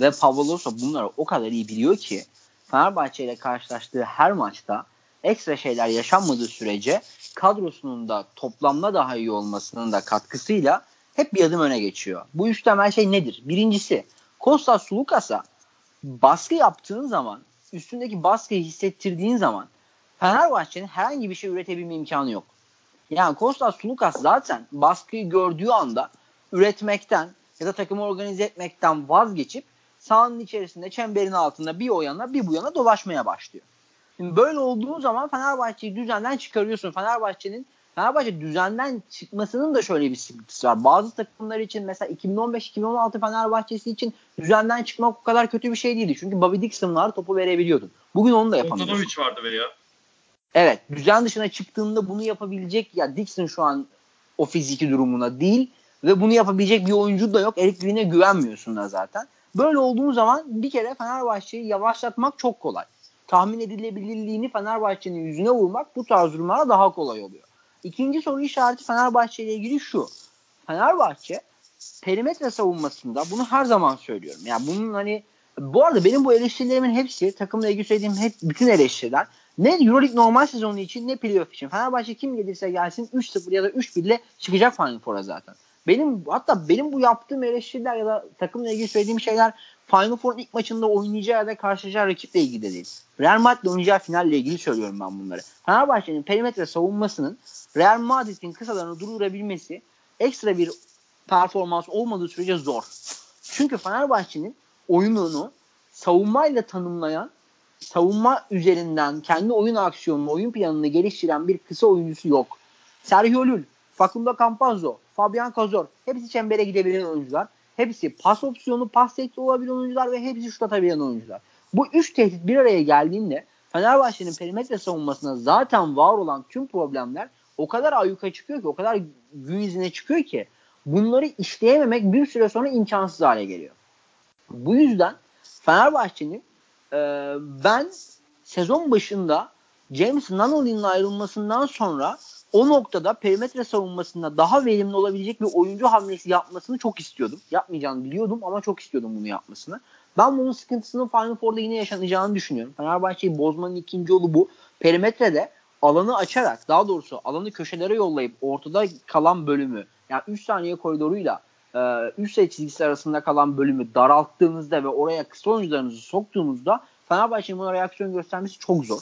Ve Pavloso bunları o kadar iyi biliyor ki Fenerbahçe ile karşılaştığı her maçta ekstra şeyler yaşanmadığı sürece kadrosunun da toplamda daha iyi olmasının da katkısıyla hep bir adım öne geçiyor. Bu üç temel şey nedir? Birincisi Kostas Sulukas'a baskı yaptığın zaman üstündeki baskıyı hissettirdiğin zaman Fenerbahçe'nin herhangi bir şey üretebilme imkanı yok. Yani Kostas Sulukas zaten baskıyı gördüğü anda üretmekten ya da takımı organize etmekten vazgeçip sahanın içerisinde çemberin altında bir o yana bir bu yana dolaşmaya başlıyor. Şimdi böyle olduğu zaman Fenerbahçe'yi düzenden çıkarıyorsun. Fenerbahçe'nin Fenerbahçe düzenden çıkmasının da şöyle bir sıkıntısı var. Bazı takımlar için mesela 2015-2016 Fenerbahçesi için düzenden çıkmak o kadar kötü bir şey değildi. Çünkü Bobby Dixon'lar topu verebiliyordun. Bugün onu da yapamıyorsun. Bogdanovic vardı böyle ya. Evet. Düzen dışına çıktığında bunu yapabilecek ya Dixon şu an o fiziki durumuna değil ve bunu yapabilecek bir oyuncu da yok. Eric Green'e güvenmiyorsun da zaten. Böyle olduğu zaman bir kere Fenerbahçe'yi yavaşlatmak çok kolay. Tahmin edilebilirliğini Fenerbahçe'nin yüzüne vurmak bu tarz durumlarda daha kolay oluyor. İkinci soru işareti Fenerbahçe ile ilgili şu. Fenerbahçe perimetre savunmasında bunu her zaman söylüyorum. Yani bunun hani bu arada benim bu eleştirilerimin hepsi takımla ilgili söylediğim hep bütün eleştiriler ne Euroleague normal sezonu için ne playoff için. Fenerbahçe kim gelirse gelsin 3-0 ya da 3-1 ile çıkacak Final Four'a zaten. Benim hatta benim bu yaptığım eleştiriler ya da takımla ilgili söylediğim şeyler Final Four'un ilk maçında oynayacağı ya da karşılaşacağı rakiple ilgili de değil. Real Madrid'le oynayacağı finalle ilgili söylüyorum ben bunları. Fenerbahçe'nin perimetre savunmasının Real Madrid'in kısalarını durdurabilmesi ekstra bir performans olmadığı sürece zor. Çünkü Fenerbahçe'nin oyununu savunmayla tanımlayan savunma üzerinden kendi oyun aksiyonunu, oyun planını geliştiren bir kısa oyuncusu yok. Sergio Lul, Facundo Campazzo, Fabian Cazor hepsi çembere gidebilen oyuncular. Hepsi pas opsiyonu, pas tehdidi olabilen oyuncular ve hepsi şut atabilen oyuncular. Bu üç tehdit bir araya geldiğinde Fenerbahçe'nin perimetre savunmasında zaten var olan tüm problemler o kadar ayyuka çıkıyor ki, o kadar gün yüzüne çıkıyor ki bunları işleyememek bir süre sonra imkansız hale geliyor. Bu yüzden Fenerbahçe'nin e, ben sezon başında James Nunnally'nin ayrılmasından sonra o noktada perimetre savunmasında daha verimli olabilecek bir oyuncu hamlesi yapmasını çok istiyordum. Yapmayacağını biliyordum ama çok istiyordum bunu yapmasını. Ben bunun sıkıntısının Final Four'da yine yaşanacağını düşünüyorum. Fenerbahçe'yi bozmanın ikinci yolu bu. Perimetrede alanı açarak daha doğrusu alanı köşelere yollayıp ortada kalan bölümü yani 3 saniye koridoruyla 3 sayı çizgisi arasında kalan bölümü daralttığınızda ve oraya kısa oyuncularınızı soktuğunuzda Fenerbahçe'nin buna reaksiyon göstermesi çok zor.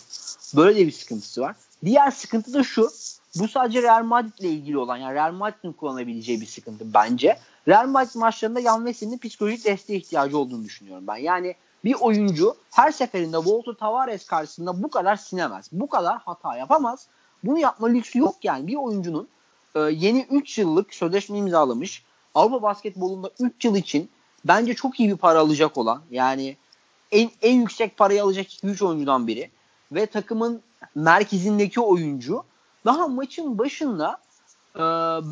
Böyle de bir sıkıntısı var. Diğer sıkıntı da şu. Bu sadece Real Madrid ile ilgili olan yani Real Madrid'in kullanabileceği bir sıkıntı bence. Real Madrid maçlarında Yan Veseli'nin psikolojik desteğe ihtiyacı olduğunu düşünüyorum ben. Yani bir oyuncu her seferinde Walter Tavares karşısında bu kadar sinemez. Bu kadar hata yapamaz. Bunu yapma lüksü yok yani. Bir oyuncunun e, yeni 3 yıllık sözleşme imzalamış. Avrupa basketbolunda 3 yıl için bence çok iyi bir para alacak olan yani en, en yüksek parayı alacak 2-3 oyuncudan biri ve takımın merkezindeki oyuncu daha maçın başında e,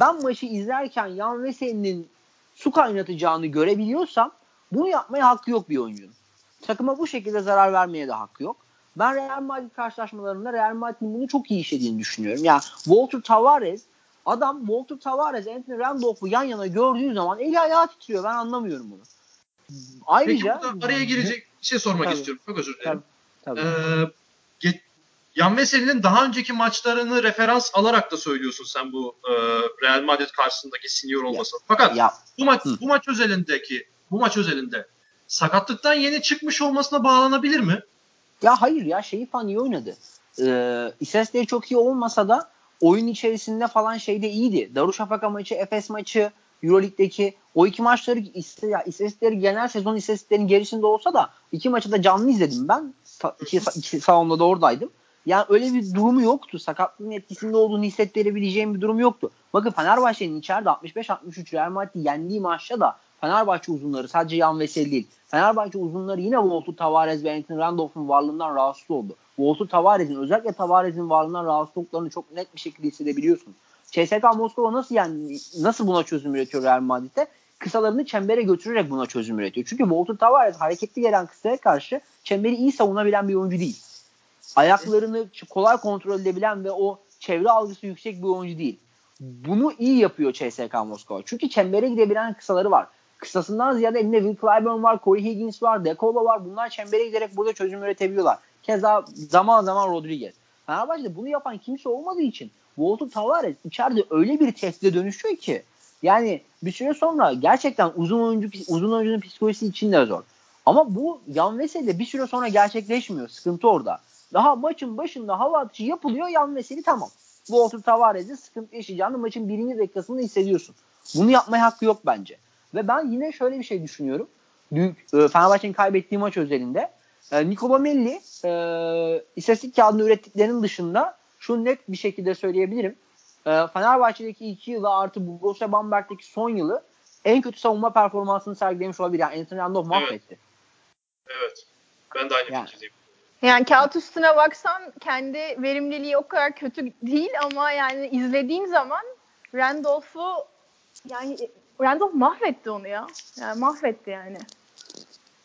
ben maçı izlerken Yan Veseli'nin su kaynatacağını görebiliyorsam bunu yapmaya hakkı yok bir oyuncunun. Takıma bu şekilde zarar vermeye de hakkı yok. Ben Real Madrid karşılaşmalarında Real Madrid'in bunu çok iyi işlediğini düşünüyorum. Yani Walter Tavares adam Walter Tavares, Anthony Randolph'u yan yana gördüğü zaman eli ayağı titriyor. Ben anlamıyorum bunu. Ayrıca Peki burada araya girecek bir şey sormak tabii, istiyorum. Çok özür dilerim. Tabii, tabii. Ee, Yan Veseli'nin daha önceki maçlarını referans alarak da söylüyorsun sen bu e, Real Madrid karşısındaki senior olmasını. Fakat ya. bu maç Hı. bu maç özelindeki bu maç özelinde sakatlıktan yeni çıkmış olmasına bağlanabilir mi? Ya hayır ya şeyi falan iyi oynadı. Ee, istatistikleri çok iyi olmasa da oyun içerisinde falan şeyde iyiydi. Darüşşafaka maçı, Efes maçı, Euroleague'deki o iki maçları ya, istatistikleri genel sezon istatistiklerinin gerisinde olsa da iki maçı da canlı izledim ben. İki, iki salonda da oradaydım. Yani öyle bir durumu yoktu. Sakatlığın etkisinde olduğunu hissettirebileceğim bir durum yoktu. Bakın Fenerbahçe'nin içeride 65-63 Real Madrid'i yendiği maçta da Fenerbahçe uzunları sadece Yan Veseli değil. Fenerbahçe uzunları yine Walter Tavares ve Anthony Randolph'un varlığından rahatsız oldu. Walter Tavares'in özellikle Tavares'in varlığından rahatsız olduklarını çok net bir şekilde hissedebiliyorsun. CSK Moskova nasıl yani nasıl buna çözüm üretiyor Real Madrid'de? Kısalarını çembere götürerek buna çözüm üretiyor. Çünkü Walter Tavares hareketli gelen kısaya karşı çemberi iyi savunabilen bir oyuncu değil. Ayaklarını kolay kontrol edebilen ve o çevre algısı yüksek bir oyuncu değil. Bunu iyi yapıyor CSK Moskova. Çünkü çembere gidebilen kısaları var. Kısasından ziyade elinde Will Clyburn var, Corey Higgins var, Dekola var. Bunlar çembere giderek burada çözüm üretebiliyorlar. Keza zaman zaman Rodriguez. Fenerbahçe'de bunu yapan kimse olmadığı için Walter Tavares içeride öyle bir tehdide dönüşüyor ki yani bir süre sonra gerçekten uzun oyuncu uzun oyuncunun psikolojisi için de zor. Ama bu Yan Veseli bir süre sonra gerçekleşmiyor. Sıkıntı orada. Daha maçın başında hava atışı yapılıyor Yan Veseli tamam. Walter Tavares'in sıkıntı yaşayacağını maçın birinci dakikasında hissediyorsun. Bunu yapmaya hakkı yok bence. Ve ben yine şöyle bir şey düşünüyorum. Büyük, e, Fenerbahçe'nin kaybettiği maç özelinde e, Nikola Melli e, istatistik kağıdını ürettiklerinin dışında şunu net bir şekilde söyleyebilirim. E, Fenerbahçe'deki iki yılı artı Borussia Bamberg'deki son yılı en kötü savunma performansını sergilemiş olabilir. Yani Anthony Randolph mahvetti. Evet. evet. Ben de aynı yani. fikirdeyim. Yani kağıt üstüne baksan kendi verimliliği o kadar kötü değil ama yani izlediğin zaman Randolph'u yani Randolph mahvetti onu ya. Yani mahvetti yani.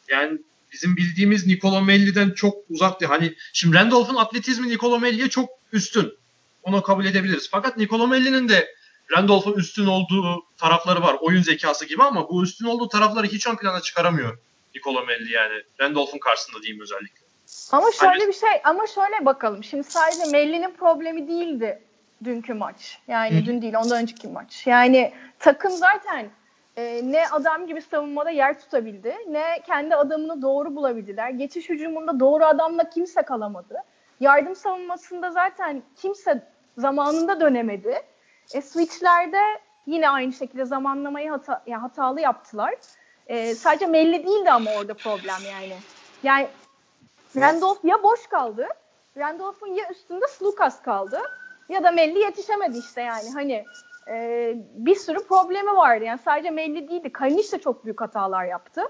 Yani bizim bildiğimiz Nicolo Melli'den çok uzaktı. Hani şimdi Randolph'un atletizmi Nicolo Melli'ye çok üstün. Onu kabul edebiliriz. Fakat Nicolo Melli'nin de Randolph'un üstün olduğu tarafları var. Oyun zekası gibi ama bu üstün olduğu tarafları hiç ön plana çıkaramıyor Nicolo Melli yani. Randolph'un karşısında diyeyim özellikle. Ama şöyle bir şey ama şöyle bakalım. Şimdi sadece Melli'nin problemi değildi dünkü maç. Yani Hı. dün değil ondan önceki maç. Yani takım zaten e, ne adam gibi savunmada yer tutabildi ne kendi adamını doğru bulabildiler. Geçiş hücumunda doğru adamla kimse kalamadı. Yardım savunmasında zaten kimse zamanında dönemedi. E, switchlerde yine aynı şekilde zamanlamayı hata, yani hatalı yaptılar. E, sadece Melli değildi ama orada problem yani. Yani Randolph ya boş kaldı. Randolph'un ya üstünde Slukas kaldı. Ya da Melli yetişemedi işte yani. Hani e, bir sürü problemi vardı. Yani sadece Melli değildi. Kalinic de çok büyük hatalar yaptı.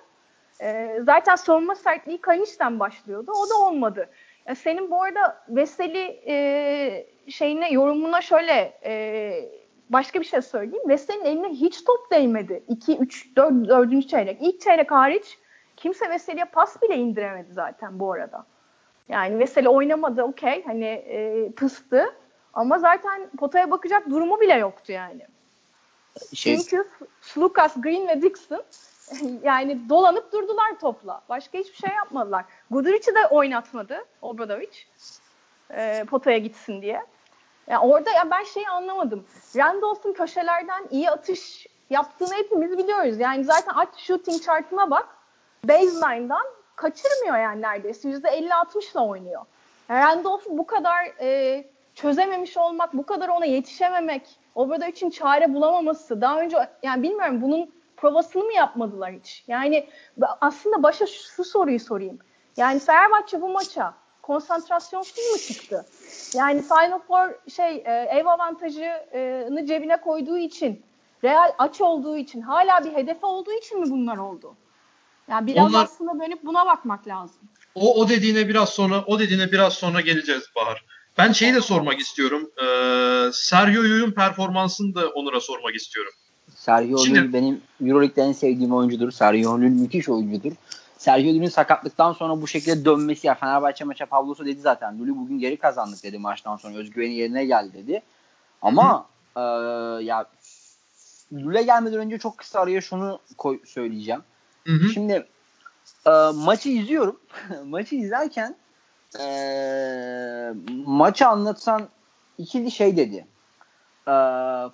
E, zaten savunma sertliği Kalinic'ten başlıyordu. O da olmadı. E, senin bu arada Veseli e, şeyine yorumuna şöyle e, başka bir şey söyleyeyim. Veseli'nin eline hiç top değmedi. 2, 3, 4, 4. çeyrek. İlk çeyrek hariç kimse Veseli'ye pas bile indiremedi zaten bu arada. Yani Veseli oynamadı okey hani e, pıstı ama zaten potaya bakacak durumu bile yoktu yani. Şey... Çünkü Lucas, Green ve Dixon yani dolanıp durdular topla. Başka hiçbir şey yapmadılar. Guduric'i de oynatmadı Obradovic. E, potaya gitsin diye. Yani orada ya ben şeyi anlamadım. Randolph'un köşelerden iyi atış yaptığını hepimiz biliyoruz. Yani zaten at shooting chartına bak. Baseline'dan kaçırmıyor yani neredeyse. %50-60'la oynuyor. Randolph bu kadar e, çözememiş olmak, bu kadar ona yetişememek, için çare bulamaması, daha önce yani bilmiyorum bunun provasını mı yapmadılar hiç? Yani aslında başa şu, şu soruyu sorayım. Yani Fenerbahçe bu maça konsantrasyonsuz mu çıktı? Yani Final Four şey e, ev avantajını cebine koyduğu için, Real aç olduğu için, hala bir hedefe olduğu için mi bunlar oldu? Yani biraz Onlar, aslında dönüp buna bakmak lazım. O, o dediğine biraz sonra o dediğine biraz sonra geleceğiz Bahar. Ben şeyi de sormak istiyorum. Ee, Sergio Yuy'un performansını da Onur'a sormak istiyorum. Sergio Şimdi, benim Euroleague'de en sevdiğim oyuncudur. Sergio Llull müthiş oyuncudur. Sergio Llull'ün sakatlıktan sonra bu şekilde dönmesi ya Fenerbahçe maça Pavlos'a dedi zaten. Llull'ü bugün geri kazandık dedi maçtan sonra. Özgüveni yerine geldi dedi. Ama e, ya Llull'e gelmeden önce çok kısa araya şunu koy, söyleyeceğim. Hı hı. Şimdi e, maçı izliyorum. maçı izlerken e, maçı anlatsan ikili şey dedi. E,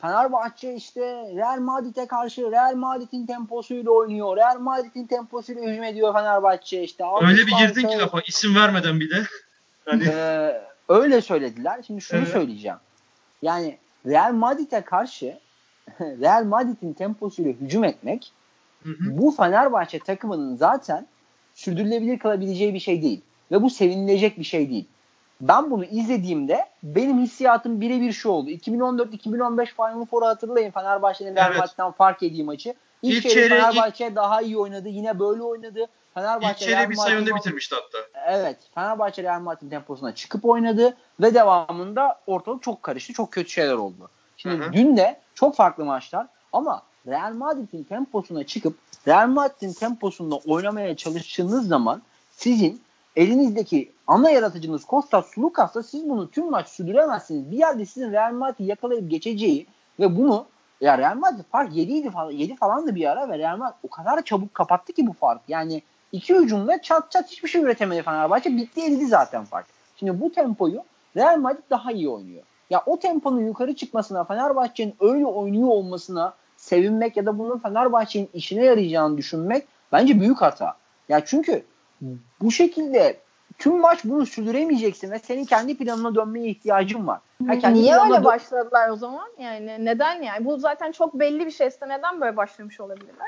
Fenerbahçe işte Real Madrid'e karşı Real Madrid'in temposuyla oynuyor. Real Madrid'in temposuyla hücum ediyor Fenerbahçe işte. Öyle bir girdin ki lafa isim vermeden bir de. Hani... E, öyle söylediler. Şimdi şunu evet. söyleyeceğim. Yani Real Madrid'e karşı Real Madrid'in temposuyla hücum etmek hı hı. bu Fenerbahçe takımının zaten sürdürülebilir kalabileceği bir şey değil. Ve bu sevinilecek bir şey değil. Ben bunu izlediğimde benim hissiyatım birebir şu oldu. 2014-2015 Final Four'u hatırlayın. Fenerbahçe'nin Real evet. Madrid'den fark yediği maçı. İlk, ilk Fenerbahçe ilk... daha iyi oynadı. Yine böyle oynadı. Fenerbahçe ilk çeyreği bir sayı önde bitirmişti hatta. Evet. Fenerbahçe Real Madrid temposuna çıkıp oynadı ve devamında ortalık çok karıştı. Çok kötü şeyler oldu. Şimdi Hı-hı. dün de çok farklı maçlar ama Real Madrid'in temposuna çıkıp Real Madrid'in temposunda oynamaya çalıştığınız zaman sizin elinizdeki ana yaratıcınız Kostas Sulukas'la siz bunu tüm maç sürdüremezsiniz. Bir yerde sizin Real Madrid'i yakalayıp geçeceği ve bunu ya Real Madrid fark 7 falan 7 falan da bir ara ve Real Madrid o kadar çabuk kapattı ki bu fark. Yani iki hücumda çat çat hiçbir şey üretemedi Fenerbahçe. Bitti eridi zaten fark. Şimdi bu tempoyu Real Madrid daha iyi oynuyor. Ya o temponun yukarı çıkmasına, Fenerbahçe'nin öyle oynuyor olmasına sevinmek ya da bunun Fenerbahçe'nin işine yarayacağını düşünmek bence büyük hata. Ya çünkü bu şekilde tüm maç bunu sürdüremeyeceksin ve senin kendi planına dönmeye ihtiyacın var. Ha, kendi Niye öyle başladılar o zaman? Yani neden yani? Bu zaten çok belli bir şeyse neden böyle başlamış olabilirler?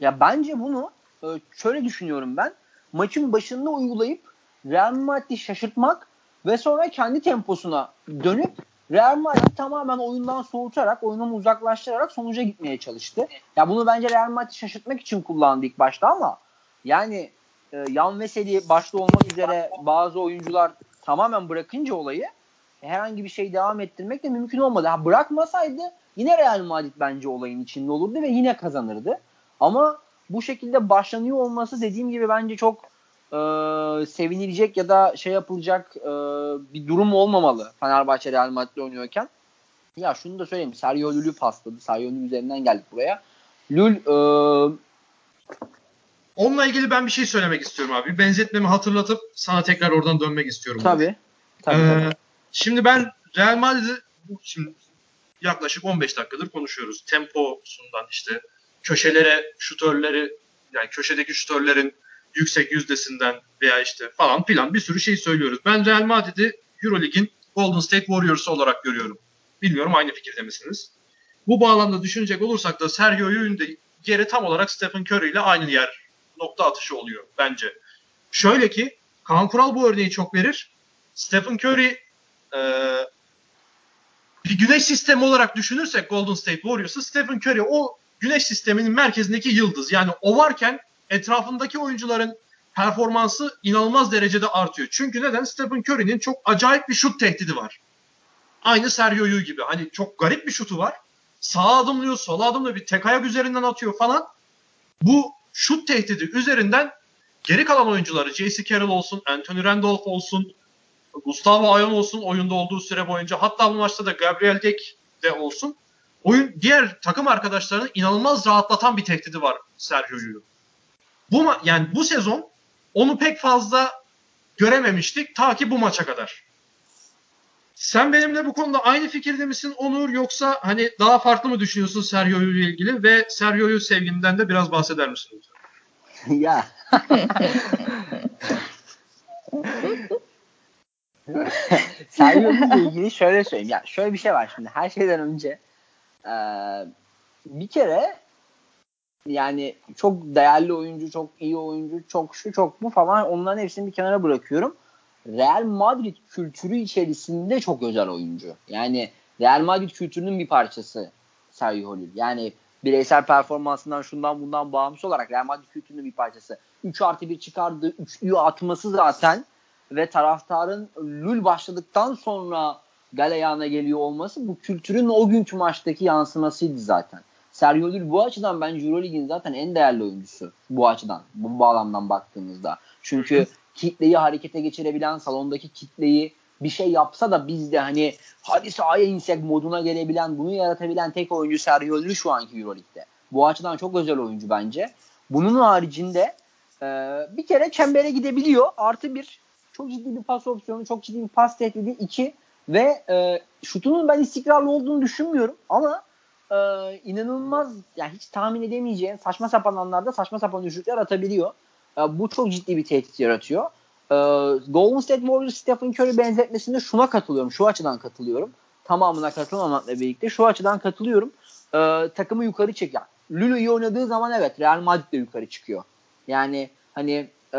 Ya bence bunu e, şöyle düşünüyorum ben. Maçın başında uygulayıp Real Madrid'i şaşırtmak ve sonra kendi temposuna dönüp Real Madrid tamamen oyundan soğutarak, oyundan uzaklaştırarak sonuca gitmeye çalıştı. Ya bunu bence Real Madrid'i şaşırtmak için kullandı ilk başta ama yani e, Yan Veseli başta olmak üzere bazı oyuncular tamamen bırakınca olayı herhangi bir şey devam ettirmek de mümkün olmadı. Ha, bırakmasaydı yine Real Madrid bence olayın içinde olurdu ve yine kazanırdı. Ama bu şekilde başlanıyor olması dediğim gibi bence çok e, sevinilecek ya da şey yapılacak e, bir durum olmamalı Fenerbahçe Real Madrid oynuyorken. Ya şunu da söyleyeyim. Sergio Lul'ü pasladı. Sergio Lul üzerinden geldik buraya. Lul e, Onunla ilgili ben bir şey söylemek istiyorum abi. Benzetmemi hatırlatıp sana tekrar oradan dönmek istiyorum. Tabii. Tabii, ee, tabii. Şimdi ben Real Madrid'i şimdi yaklaşık 15 dakikadır konuşuyoruz. Temposundan işte köşelere şutörleri yani köşedeki şutörlerin yüksek yüzdesinden veya işte falan filan bir sürü şey söylüyoruz. Ben Real Madrid'i Eurolig'in Golden State Warriors olarak görüyorum. Bilmiyorum aynı fikirde misiniz? Bu bağlamda düşünecek olursak da Sergio Llull'ün de yeri tam olarak Stephen Curry ile aynı yer nokta atışı oluyor bence. Şöyle ki Kaan Kural bu örneği çok verir. Stephen Curry e, bir güneş sistemi olarak düşünürsek Golden State Warriors'ı Stephen Curry o güneş sisteminin merkezindeki yıldız. Yani o varken etrafındaki oyuncuların performansı inanılmaz derecede artıyor. Çünkü neden? Stephen Curry'nin çok acayip bir şut tehdidi var. Aynı Sergio Llull gibi. Hani çok garip bir şutu var. Sağa adımlıyor, sola adımlıyor, bir tek ayak üzerinden atıyor falan. Bu şut tehdidi üzerinden geri kalan oyuncuları J.C. Carroll olsun, Anthony Randolph olsun, Gustavo Ayon olsun oyunda olduğu süre boyunca hatta bu maçta da Gabriel Deck de olsun oyun diğer takım arkadaşlarını inanılmaz rahatlatan bir tehdidi var Sergio Llull'un. Bu yani bu sezon onu pek fazla görememiştik ta ki bu maça kadar. Sen benimle bu konuda aynı fikirde misin Onur yoksa hani daha farklı mı düşünüyorsun Sergio ile ilgili ve Sergio'yu sevginden de biraz bahseder misin ya. Sergio ile ilgili şöyle söyleyeyim. Ya şöyle bir şey var şimdi. Her şeyden önce ee, bir kere yani çok değerli oyuncu, çok iyi oyuncu, çok şu çok bu falan onların hepsini bir kenara bırakıyorum. Real Madrid kültürü içerisinde çok özel oyuncu. Yani Real Madrid kültürünün bir parçası Sergio Holil. Yani bireysel performansından şundan bundan bağımsız olarak Real Madrid kültürünün bir parçası. 3 artı 1 çıkardığı üçlüyü atması zaten ve taraftarın Lül başladıktan sonra galeyana geliyor olması bu kültürün o günkü maçtaki yansımasıydı zaten. Sergio Lül bu açıdan bence Euroleague'in zaten en değerli oyuncusu bu açıdan, bu bağlamdan baktığımızda. Çünkü kitleyi harekete geçirebilen, salondaki kitleyi bir şey yapsa da biz de hani hadi sahaya insek moduna gelebilen, bunu yaratabilen tek oyuncu Sergio Lül şu anki Euroleague'de. Bu açıdan çok özel oyuncu bence. Bunun haricinde e, bir kere çembere gidebiliyor. Artı bir çok ciddi bir pas opsiyonu, çok ciddi bir pas tehdidi. iki ve e, şutunun ben istikrarlı olduğunu düşünmüyorum ama e, inanılmaz yani hiç tahmin edemeyeceğin saçma sapan anlarda saçma sapan üçlükler atabiliyor. E, bu çok ciddi bir tehdit yaratıyor. E, Golden State Warriors Stephen Curry benzetmesinde şuna katılıyorum. Şu açıdan katılıyorum. Tamamına katılmamakla birlikte şu açıdan katılıyorum. E, takımı yukarı çekiyor. Lulu iyi oynadığı zaman evet Real Madrid de yukarı çıkıyor. Yani hani e,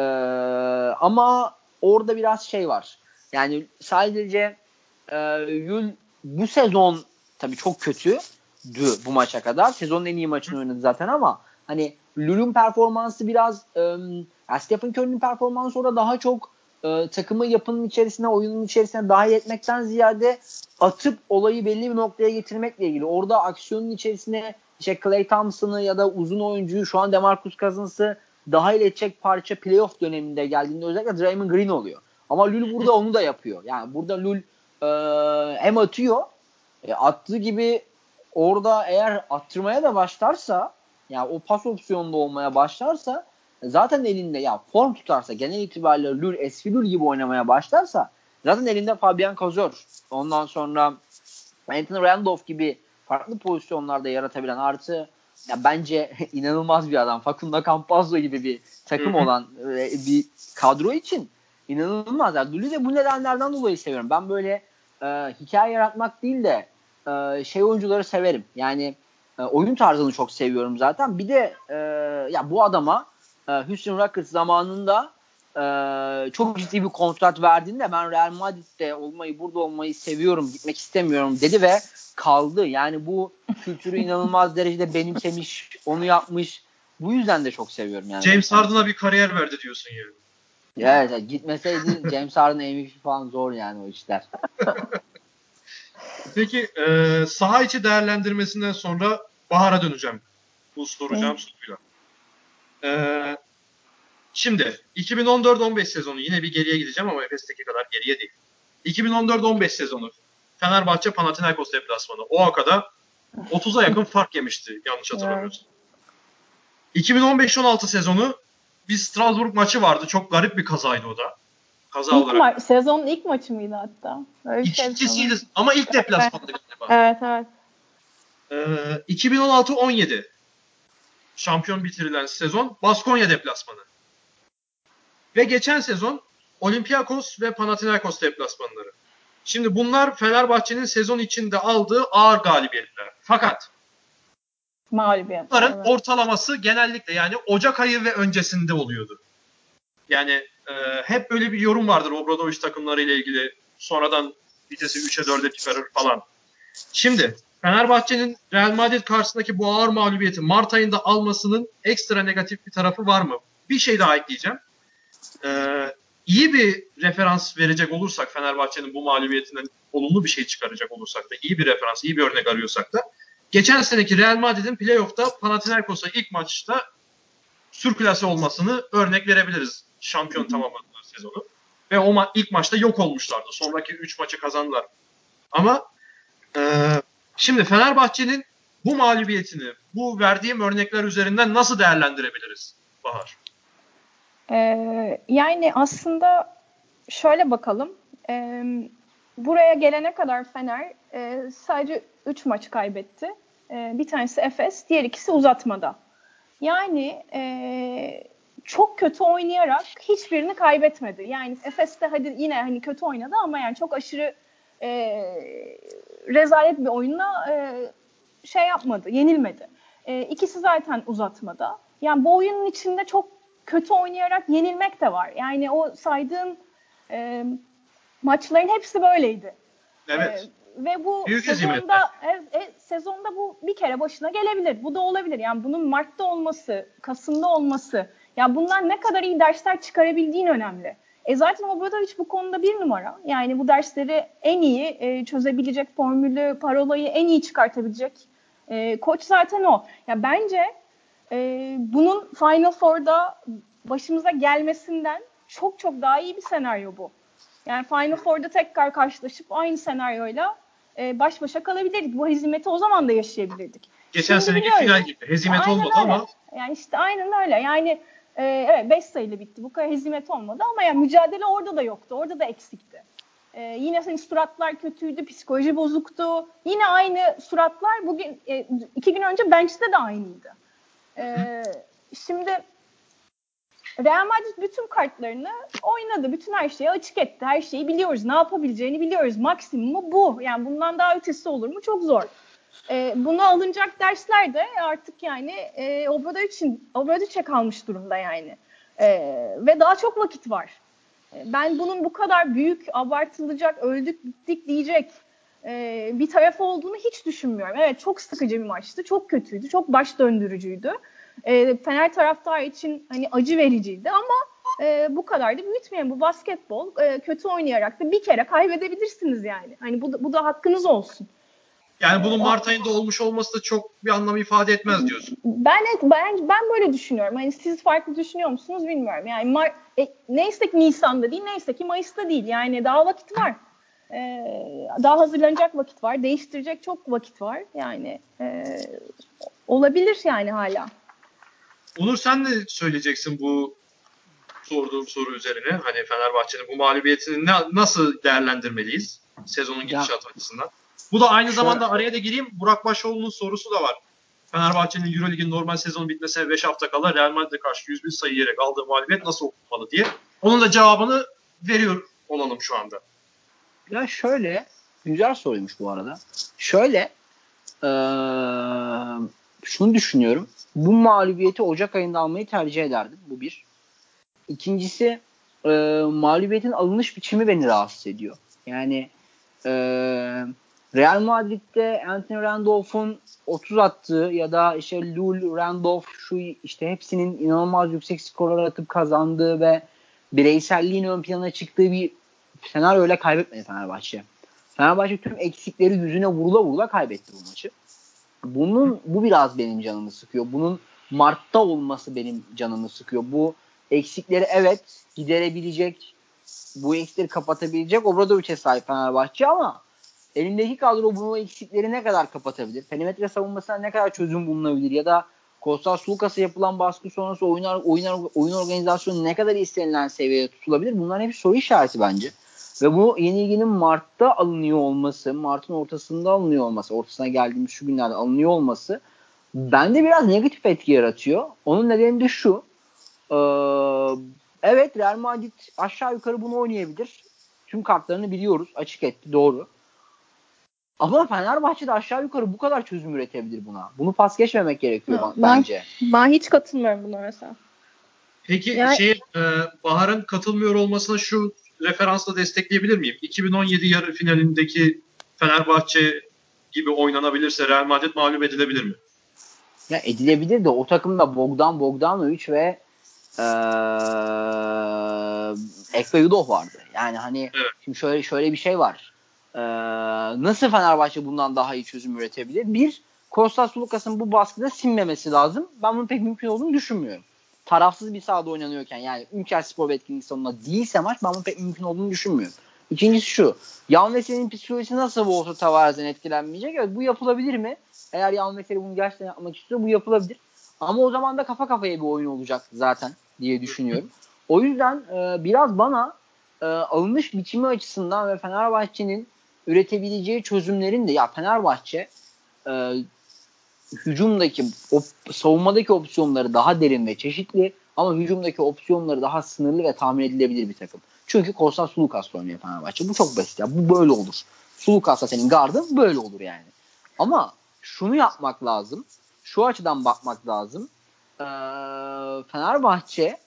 ama orada biraz şey var. Yani sadece e, Yul bu sezon tabii çok kötü bu maça kadar. Sezonun en iyi maçını oynadı zaten ama hani Lul'un performansı biraz e, yani Stephen Curry'nin performansı orada daha çok e, takımı yapının içerisine, oyunun içerisine dahil etmekten ziyade atıp olayı belli bir noktaya getirmekle ilgili. Orada aksiyonun içerisine işte Clay Thompson'ı ya da uzun oyuncuyu şu an DeMarcus Cousins'ı dahil edecek parça playoff döneminde geldiğinde özellikle Draymond Green oluyor. Ama Lul burada onu da yapıyor. Yani burada Lul e, hem atıyor e, attığı gibi orada eğer attırmaya da başlarsa yani o pas opsiyonunda olmaya başlarsa zaten elinde ya form tutarsa genel itibariyle Lul eski gibi oynamaya başlarsa zaten elinde Fabian Kozor ondan sonra Anthony Randolph gibi farklı pozisyonlarda yaratabilen artı ya bence inanılmaz bir adam. Facundo Campazzo gibi bir takım olan e, bir kadro için inanılmaz. Yani Lulü de bu nedenlerden dolayı seviyorum. Ben böyle e, hikaye yaratmak değil de e, şey oyuncuları severim. Yani e, oyun tarzını çok seviyorum zaten. Bir de e, ya bu adama e, Houston Rockets zamanında e, çok ciddi bir kontrat verdiğinde ben Real Madrid'de olmayı, burada olmayı seviyorum, gitmek istemiyorum dedi ve kaldı. Yani bu kültürü inanılmaz derecede benimsemiş, onu yapmış. Bu yüzden de çok seviyorum yani. James Harden'a bir kariyer verdi diyorsun yani. Evet, gitmeseydi James Harden MVP falan zor yani o işler. Peki e, saha içi değerlendirmesinden sonra Bahar'a döneceğim. Bu soracağım soruyla. Ee, şimdi 2014-15 sezonu yine bir geriye gideceğim ama Efes'teki kadar geriye değil. 2014-15 sezonu Fenerbahçe Panathinaikos deplasmanı. O akada 30'a yakın fark yemişti yanlış hatırlamıyorsam. 2015-16 sezonu bir Strasbourg maçı vardı. Çok garip bir kazaydı o da. Kaza ilk olarak. Ma- sezonun ilk maçı mıydı hatta? Öyle İkincisiydi şey ama ilk deplasmandı galiba. Evet evet. Ee, 2016-17 şampiyon bitirilen sezon Baskonya deplasmanı. Ve geçen sezon Olympiakos ve Panathinaikos deplasmanları. Şimdi bunlar Fenerbahçe'nin sezon içinde aldığı ağır galibiyetler. Fakat mağlubiyet. Bunların evet. ortalaması genellikle yani Ocak ayı ve öncesinde oluyordu. Yani e, hep böyle bir yorum vardır Obradoviç takımları ile ilgili. Sonradan vitesi 3'e 4'e çıkarır falan. Şimdi Fenerbahçe'nin Real Madrid karşısındaki bu ağır mağlubiyeti Mart ayında almasının ekstra negatif bir tarafı var mı? Bir şey daha ekleyeceğim. Ee, iyi bir referans verecek olursak Fenerbahçe'nin bu mağlubiyetinden olumlu bir şey çıkaracak olursak da iyi bir referans, iyi bir örnek arıyorsak da geçen seneki Real Madrid'in playoff'ta Panathinaikos'a ilk maçta sürklase olmasını örnek verebiliriz. Şampiyon tamamladılar sezonu. Ve o ma- ilk maçta yok olmuşlardı. Sonraki 3 maçı kazandılar. Ama e, şimdi Fenerbahçe'nin bu mağlubiyetini, bu verdiğim örnekler üzerinden nasıl değerlendirebiliriz Bahar? Ee, yani aslında şöyle bakalım. Ee, buraya gelene kadar Fener e, sadece 3 maç kaybetti. E, bir tanesi Efes, diğer ikisi uzatmada. Yani e, çok kötü oynayarak hiçbirini kaybetmedi. Yani Efes'te hadi yine hani kötü oynadı ama yani çok aşırı e, rezalet bir oyunla e, şey yapmadı, yenilmedi. E, ikisi zaten uzatmada. Yani bu oyunun içinde çok kötü oynayarak yenilmek de var. Yani o saydığın e, maçların hepsi böyleydi. Evet. E, ve bu Büyük sezonda e, e, sezonda bu bir kere başına gelebilir. Bu da olabilir. Yani bunun Mart'ta olması, Kasım'da olması. Ya bunlar ne kadar iyi dersler çıkarabildiğin önemli. E zaten Obradovic bu konuda bir numara. Yani bu dersleri en iyi e, çözebilecek formülü, parolayı en iyi çıkartabilecek e, koç zaten o. Ya bence e, bunun Final Four'da başımıza gelmesinden çok çok daha iyi bir senaryo bu. Yani Final Four'da tekrar karşılaşıp aynı senaryoyla e, baş başa kalabilirdik. Bu hezimeti o zaman da yaşayabilirdik. Geçen Şimdi seneki final gibi. Hezimet olmadı öyle. ama. Yani işte aynen öyle. Yani e, evet 5 sayılı bitti. Bu kadar hezimet olmadı ama yani mücadele orada da yoktu. Orada da eksikti. E, yine senin suratlar kötüydü, psikoloji bozuktu. Yine aynı suratlar bugün e, iki gün önce bench'te de aynıydı. E, şimdi Real Madrid bütün kartlarını oynadı. Bütün her şeyi açık etti. Her şeyi biliyoruz. Ne yapabileceğini biliyoruz. Maksimumu bu. Yani bundan daha ötesi olur mu? Çok zor. E, buna alınacak dersler de artık yani e, Obradovic'in Obradovic'e kalmış durumda yani. E, ve daha çok vakit var. E, ben bunun bu kadar büyük, abartılacak, öldük, bittik diyecek e, bir taraf olduğunu hiç düşünmüyorum. Evet çok sıkıcı bir maçtı. Çok kötüydü. Çok baş döndürücüydü e, Fener taraftar için hani acı vericiydi ama e, bu kadar da büyütmeyin. Bu basketbol e, kötü oynayarak da bir kere kaybedebilirsiniz yani. Hani bu, bu da hakkınız olsun. Yani bunun Mart ayında olmuş olması da çok bir anlam ifade etmez diyorsun. Ben ben ben böyle düşünüyorum. Hani siz farklı düşünüyor musunuz bilmiyorum. Yani Mar e, neyse ki Nisan'da değil, neyse ki Mayıs'ta değil. Yani daha vakit var. Ee, daha hazırlanacak vakit var. Değiştirecek çok vakit var. Yani e, olabilir yani hala. Onur sen ne söyleyeceksin bu sorduğum soru üzerine? Hani Fenerbahçe'nin bu mağlubiyetini ne, nasıl değerlendirmeliyiz sezonun gidişat açısından? Bu da aynı zamanda araya da gireyim. Burak Başoğlu'nun sorusu da var. Fenerbahçe'nin Euroleague'in normal sezon bitmesine 5 hafta kala Real Madrid'e karşı 101 sayı yiyerek aldığı mağlubiyet nasıl okunmalı diye. Onun da cevabını veriyor olalım şu anda. Ya şöyle, güzel soruymuş bu arada. Şöyle, ee, şunu düşünüyorum. Bu mağlubiyeti Ocak ayında almayı tercih ederdim. Bu bir. İkincisi e, mağlubiyetin alınış biçimi beni rahatsız ediyor. Yani e, Real Madrid'de Anthony Randolph'un 30 attığı ya da işte Lul, Randolph şu işte hepsinin inanılmaz yüksek skorlar atıp kazandığı ve bireyselliğin ön plana çıktığı bir senaryoyla kaybetmedi Fenerbahçe. Fenerbahçe tüm eksikleri yüzüne vurula vurula kaybetti bu maçı. Bunun bu biraz benim canımı sıkıyor. Bunun Mart'ta olması benim canımı sıkıyor. Bu eksikleri evet giderebilecek, bu eksikleri kapatabilecek Obradovic'e sahip Fenerbahçe ama elindeki kadro bu eksikleri ne kadar kapatabilir? Perimetre savunmasına ne kadar çözüm bulunabilir? Ya da Kostas Lukas'a yapılan baskı sonrası oyun, oyun, oyun organizasyonu ne kadar istenilen seviyede tutulabilir? Bunların hepsi soru işareti bence. Ve bu yenilginin Mart'ta alınıyor olması, Mart'ın ortasında alınıyor olması, ortasına geldiğimiz şu günlerde alınıyor olması bende biraz negatif etki yaratıyor. Onun nedeni de şu. Ee, evet Real Madrid aşağı yukarı bunu oynayabilir. Tüm kartlarını biliyoruz. Açık etti. Doğru. Ama Fenerbahçe de aşağı yukarı bu kadar çözüm üretebilir buna. Bunu pas geçmemek gerekiyor ben, bence. Ben hiç katılmıyorum buna mesela. Peki yani, şey e, Bahar'ın katılmıyor olmasına şu referansla destekleyebilir miyim? 2017 yarı finalindeki Fenerbahçe gibi oynanabilirse Real Madrid mağlup edilebilir mi? Ya edilebilir de o takımda Bogdan Bogdanovic ve ee, Ekbe Yudov vardı. Yani hani evet. şimdi şöyle şöyle bir şey var. Ee, nasıl Fenerbahçe bundan daha iyi çözüm üretebilir? Bir, Kostas Lukas'ın bu baskıda sinmemesi lazım. Ben bunun pek mümkün olduğunu düşünmüyorum. Tarafsız bir sahada oynanıyorken yani Ülker Spor ve etkinlik sonunda değilse maç ben bunun pek mümkün olduğunu düşünmüyorum. İkincisi şu. Yan Veseli'nin psikolojisi nasıl olsa Tavares'den etkilenmeyecek? Evet bu yapılabilir mi? Eğer Yan Veseli bunu gerçekten yapmak istiyor bu yapılabilir. Ama o zaman da kafa kafaya bir oyun olacak zaten diye düşünüyorum. O yüzden e, biraz bana e, alınış biçimi açısından ve Fenerbahçe'nin üretebileceği çözümlerin de ya Fenerbahçe e, hücumdaki op, savunmadaki opsiyonları daha derin ve çeşitli ama hücumdaki opsiyonları daha sınırlı ve tahmin edilebilir bir takım. Çünkü Kostas Sulukas oynuyor Fenerbahçe. Bu çok basit ya. Bu böyle olur. Sulukas'la senin gardın böyle olur yani. Ama şunu yapmak lazım. Şu açıdan bakmak lazım. Ee, Fenerbahçe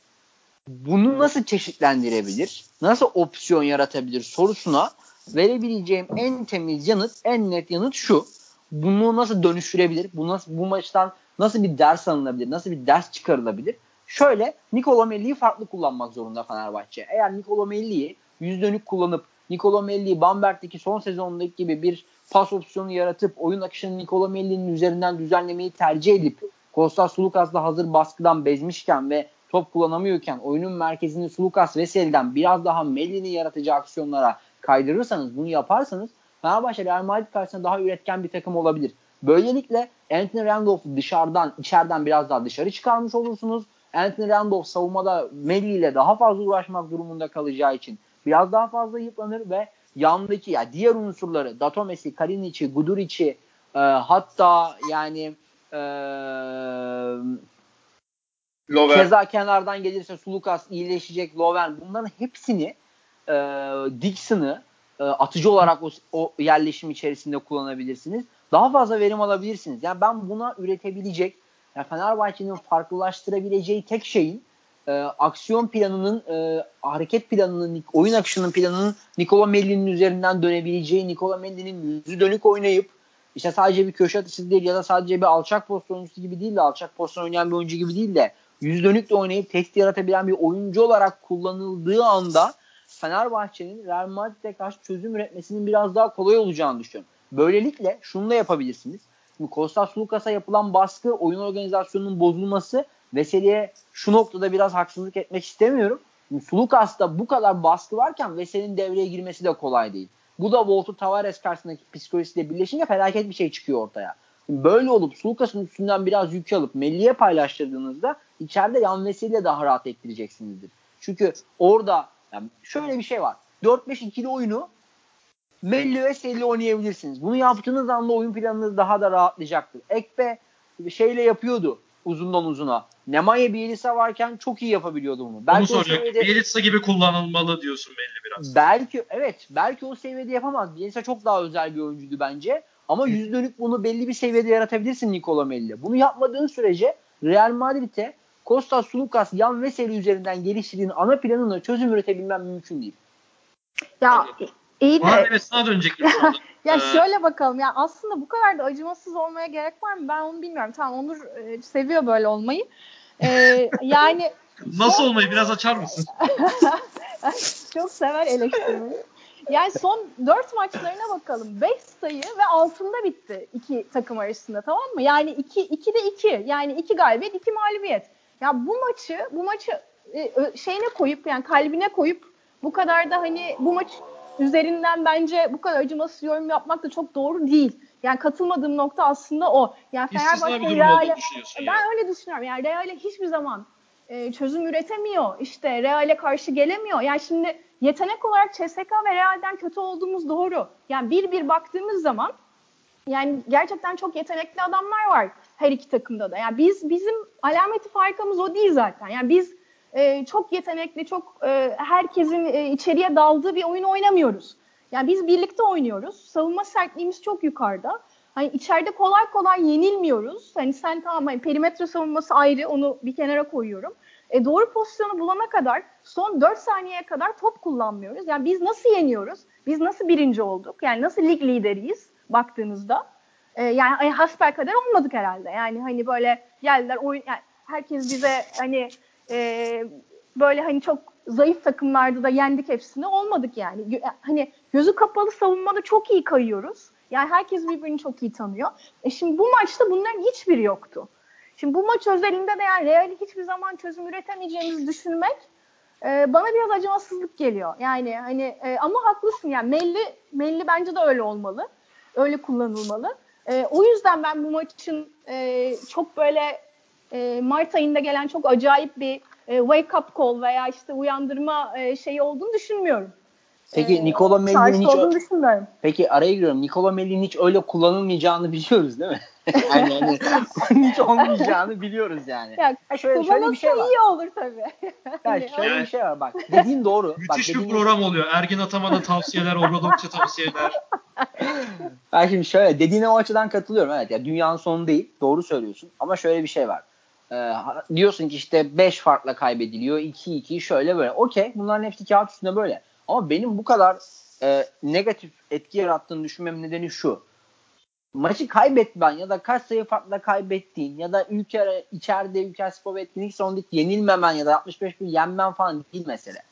bunu nasıl çeşitlendirebilir? Nasıl opsiyon yaratabilir sorusuna verebileceğim en temiz yanıt, en net yanıt şu. Bunu nasıl dönüştürebilir? Bu nasıl bu maçtan nasıl bir ders alınabilir? Nasıl bir ders çıkarılabilir? Şöyle Nikola Melli'yi farklı kullanmak zorunda Fenerbahçe. Eğer Nikola Melli'yi yüz dönük kullanıp Nikola Melli'yi Bamberg'deki son sezondaki gibi bir pas opsiyonu yaratıp oyun akışını Nikola Melli'nin üzerinden düzenlemeyi tercih edip Kostas Sulukas'la hazır baskıdan bezmişken ve top kullanamıyorken oyunun merkezini Sulukas Veseli'den biraz daha Melli'nin yaratacağı aksiyonlara kaydırırsanız bunu yaparsanız Fenerbahçe Real Madrid karşısında daha üretken bir takım olabilir. Böylelikle Anthony Randolph'u dışarıdan, içeriden biraz daha dışarı çıkarmış olursunuz. Anthony Randolph savunmada Melli ile daha fazla uğraşmak durumunda kalacağı için biraz daha fazla yıpranır ve yandaki ya yani diğer unsurları Datomes'i, Kalinic'i, Guduric'i e, hatta yani e, keza kenardan gelirse Sulukas iyileşecek Loven bunların hepsini e, Dixon'ı e, atıcı olarak o, o yerleşim içerisinde kullanabilirsiniz. Daha fazla verim alabilirsiniz. Yani ben buna üretebilecek yani Fenerbahçe'nin farklılaştırabileceği tek şeyin e, aksiyon planının, e, hareket planının, oyun akışının planının Nikola Melli'nin üzerinden dönebileceği, Nikola Melli'nin yüzü dönük oynayıp işte sadece bir köşe atışı değil ya da sadece bir alçak pozisyon oyuncusu gibi değil de alçak pozisyon oynayan bir oyuncu gibi değil de yüz dönük de oynayıp tehdit yaratabilen bir oyuncu olarak kullanıldığı anda Fenerbahçe'nin Real Madrid'e karşı çözüm üretmesinin biraz daha kolay olacağını düşünüyorum. Böylelikle şunu da yapabilirsiniz. Şimdi Kostas Lukas'a yapılan baskı, oyun organizasyonunun bozulması Veseli'ye şu noktada biraz haksızlık etmek istemiyorum. Sulukas'ta bu kadar baskı varken Veseli'nin devreye girmesi de kolay değil. Bu da Voltu Tavares karşısındaki psikolojisiyle birleşince felaket bir şey çıkıyor ortaya. Böyle olup Sulukas'ın üstünden biraz yük alıp Melli'ye paylaştırdığınızda içeride yan Veseli'yle daha rahat ettireceksinizdir. Çünkü orada yani şöyle bir şey var. 4-5-2'li oyunu Melli ve Selli oynayabilirsiniz. Bunu yaptığınız anda oyun planınız daha da rahatlayacaktır. Ekbe şeyle yapıyordu uzundan uzuna. Nemanja Bielitsa varken çok iyi yapabiliyordu bunu. Belki Onu soracak. Seviyede, Bielitsa gibi kullanılmalı diyorsun belli biraz. Belki evet. Belki o seviyede yapamaz. Bielitsa çok daha özel bir oyuncuydu bence. Ama yüz dönük bunu belli bir seviyede yaratabilirsin Nikola Melli. Bunu yapmadığın sürece Real Madrid'e Kostas Sulukas, Yan Veseli üzerinden geliştirdiğin ana planını çözüm üretebilmem mümkün değil. Ya iyi de. Var sana dönecektim ya ee, şöyle bakalım ya aslında bu kadar da acımasız olmaya gerek var mı? Ben onu bilmiyorum. Tamam Onur e, seviyor böyle olmayı. E, yani Nasıl olmayı biraz açar mısın? Çok sever eleştirmeyi. Yani son 4 maçlarına bakalım. 5 sayı ve altında bitti iki takım arasında tamam mı? Yani 2 2 de 2. Yani 2 galibiyet, 2 mağlubiyet. Ya bu maçı bu maçı e, şeyine koyup yani kalbine koyup bu kadar da hani bu maç üzerinden bence bu kadar acımasız yorum yapmak da çok doğru değil. Yani katılmadığım nokta aslında o. Yani Fenerbahçe Real'e ben yani. öyle düşünüyorum. Yani Real'e hiçbir zaman e, çözüm üretemiyor. İşte Real'e karşı gelemiyor. Yani şimdi yetenek olarak CSK ve Real'den kötü olduğumuz doğru. Yani bir bir baktığımız zaman yani gerçekten çok yetenekli adamlar var her iki takımda da. Yani biz bizim alameti farkımız o değil zaten. Yani biz e, çok yetenekli, çok e, herkesin e, içeriye daldığı bir oyun oynamıyoruz. Yani biz birlikte oynuyoruz. Savunma sertliğimiz çok yukarıda. Hani içeride kolay kolay yenilmiyoruz. Hani sen tamam hani perimetre savunması ayrı onu bir kenara koyuyorum. E, doğru pozisyonu bulana kadar son 4 saniyeye kadar top kullanmıyoruz. Yani biz nasıl yeniyoruz? Biz nasıl birinci olduk? Yani nasıl lig lideriyiz baktığınızda? E, yani hasbel kadar olmadık herhalde. Yani hani böyle geldiler oyun yani herkes bize hani e, böyle hani çok zayıf takımlarda da yendik hepsini olmadık yani. Hani gözü kapalı savunmada çok iyi kayıyoruz. Yani herkes birbirini çok iyi tanıyor. E şimdi bu maçta bunların hiçbiri yoktu. Şimdi bu maç özelinde de yani Real'i hiçbir zaman çözüm üretemeyeceğimizi düşünmek e, bana biraz acımasızlık geliyor. Yani hani e, ama haklısın yani Melli Melli bence de öyle olmalı. Öyle kullanılmalı. E, o yüzden ben bu maçın e, çok böyle e, Mart ayında gelen çok acayip bir e, wake up call veya işte uyandırma e, şeyi olduğunu düşünmüyorum. Peki ee, Nikola Melli'nin hiç Peki araya giriyorum. Nikola Melli'nin hiç öyle kullanılmayacağını biliyoruz değil mi? yani, yani hiç olmayacağını biliyoruz yani. Ya, şöyle, şöyle bir şey var. iyi olur tabii. yani şöyle yani, bir şey var bak. Dediğin doğru. Müthiş bak, bir program gibi... oluyor. Ergin Ataman'a tavsiyeler, Obradovic'e tavsiyeler. ben şimdi şöyle dediğine o açıdan katılıyorum. Evet ya dünyanın sonu değil. Doğru söylüyorsun. Ama şöyle bir şey var. Ee, diyorsun ki işte 5 farkla kaybediliyor. 2-2 şöyle böyle. Okey bunların hepsi kağıt üstünde böyle. Ama benim bu kadar e, negatif etki yarattığını düşünmem nedeni şu. Maçı kaybetmen ya da kaç sayı farkla kaybettiğin ya da ülke içeride ülke spor etkinlik sonunda yenilmemen ya da 65 bir yenmen falan değil mesele.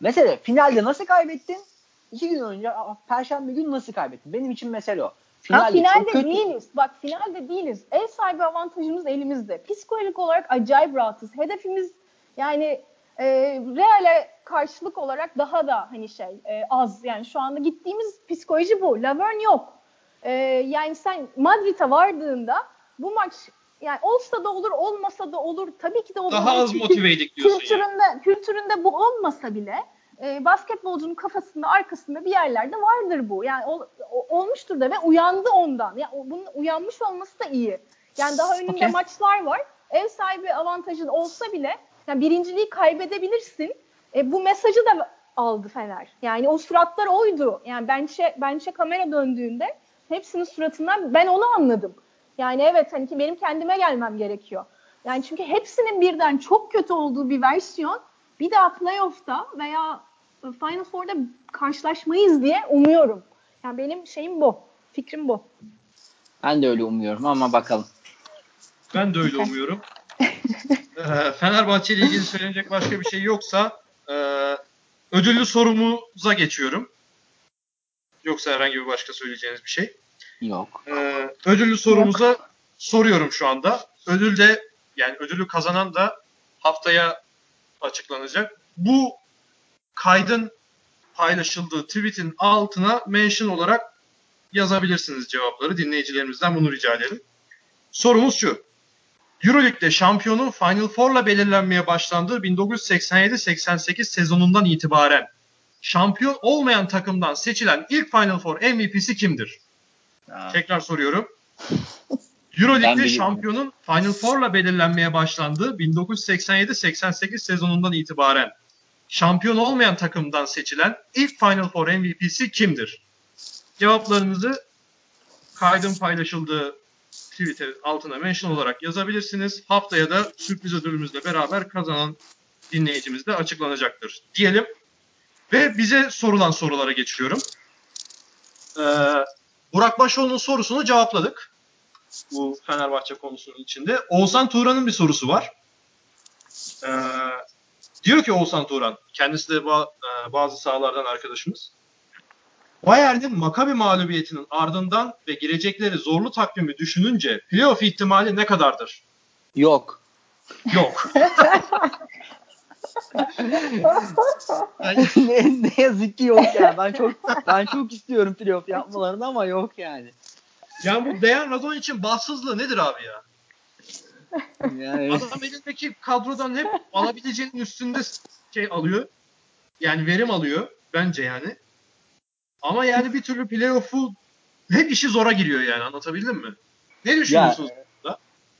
Mesele finalde nasıl kaybettin? İki gün önce Perşembe günü nasıl kaybettin? Benim için mesele o. Finalde, ha, finalde kötü. değiliz. Bak finalde değiliz. Ev sahibi avantajımız elimizde. Psikolojik olarak acayip rahatız. Hedefimiz yani e, Real'e karşılık olarak daha da hani şey e, az. Yani şu anda gittiğimiz psikoloji bu. Laverne yok. E, yani sen Madrid'e vardığında bu maç yani olsa da olur olmasa da olur. Tabii ki de olur. Daha az motiveydik diyorsun kültüründe, yani. Kültüründe bu olmasa bile e, basketbolcunun kafasında arkasında bir yerlerde vardır bu. Yani ol, olmuştur da ve uyandı ondan. Yani bunun uyanmış olması da iyi. Yani daha önünde okay. maçlar var. Ev sahibi avantajın olsa bile yani birinciliği kaybedebilirsin. E, bu mesajı da aldı Fener. Yani o suratlar oydu. Yani bence bence kamera döndüğünde hepsinin suratından ben onu anladım. Yani evet hani ki benim kendime gelmem gerekiyor. Yani çünkü hepsinin birden çok kötü olduğu bir versiyon bir daha playoff'ta veya Final Four'da karşılaşmayız diye umuyorum. Yani benim şeyim bu. Fikrim bu. Ben de öyle umuyorum ama bakalım. Ben de öyle umuyorum. Ee, Fenerbahçe ile ilgili söylenecek başka bir şey yoksa e, ödüllü sorumuza geçiyorum. Yoksa herhangi bir başka söyleyeceğiniz bir şey. Yok. Ee, ödüllü sorumuza Yok. soruyorum şu anda. Ödül de yani ödülü kazanan da haftaya açıklanacak. Bu kaydın paylaşıldığı tweetin altına mention olarak yazabilirsiniz cevapları. Dinleyicilerimizden bunu rica edelim. Sorumuz şu. Euroleague'de şampiyonun Final Four'la belirlenmeye başlandığı 1987-88 sezonundan itibaren şampiyon olmayan takımdan seçilen ilk Final Four MVP'si kimdir? Ha. Tekrar soruyorum. Euroleague'de şampiyonun Final Four'la belirlenmeye başlandığı 1987-88 sezonundan itibaren şampiyon olmayan takımdan seçilen ilk Final Four MVP'si kimdir? Cevaplarınızı kaydın paylaşıldığı Twitter altına mention olarak yazabilirsiniz. Haftaya da sürpriz ödülümüzle beraber kazanan dinleyicimiz de açıklanacaktır diyelim. Ve bize sorulan sorulara geçiyorum. Ee, Burak Başoğlu'nun sorusunu cevapladık. Bu Fenerbahçe konusunun içinde. Oğuzhan Turan'ın bir sorusu var. Ee, diyor ki Oğuzhan Turan, kendisi de e, bazı sahalardan arkadaşımız. Bayern'in Makabi mağlubiyetinin ardından ve girecekleri zorlu takvimi düşününce playoff ihtimali ne kadardır? Yok. Yok. ne, ne yazık ki yok yani. Ben çok ben çok istiyorum playoff yapmalarını ama yok yani. Yani bu Dejan Radon için bahtsızlığı nedir abi ya? Yani. Adam elindeki kadrodan hep alabileceğinin üstünde şey alıyor. Yani verim alıyor bence yani. Ama yani bir türlü playoff'u hep işi zora giriyor yani anlatabildim mi? Ne düşünüyorsunuz ya?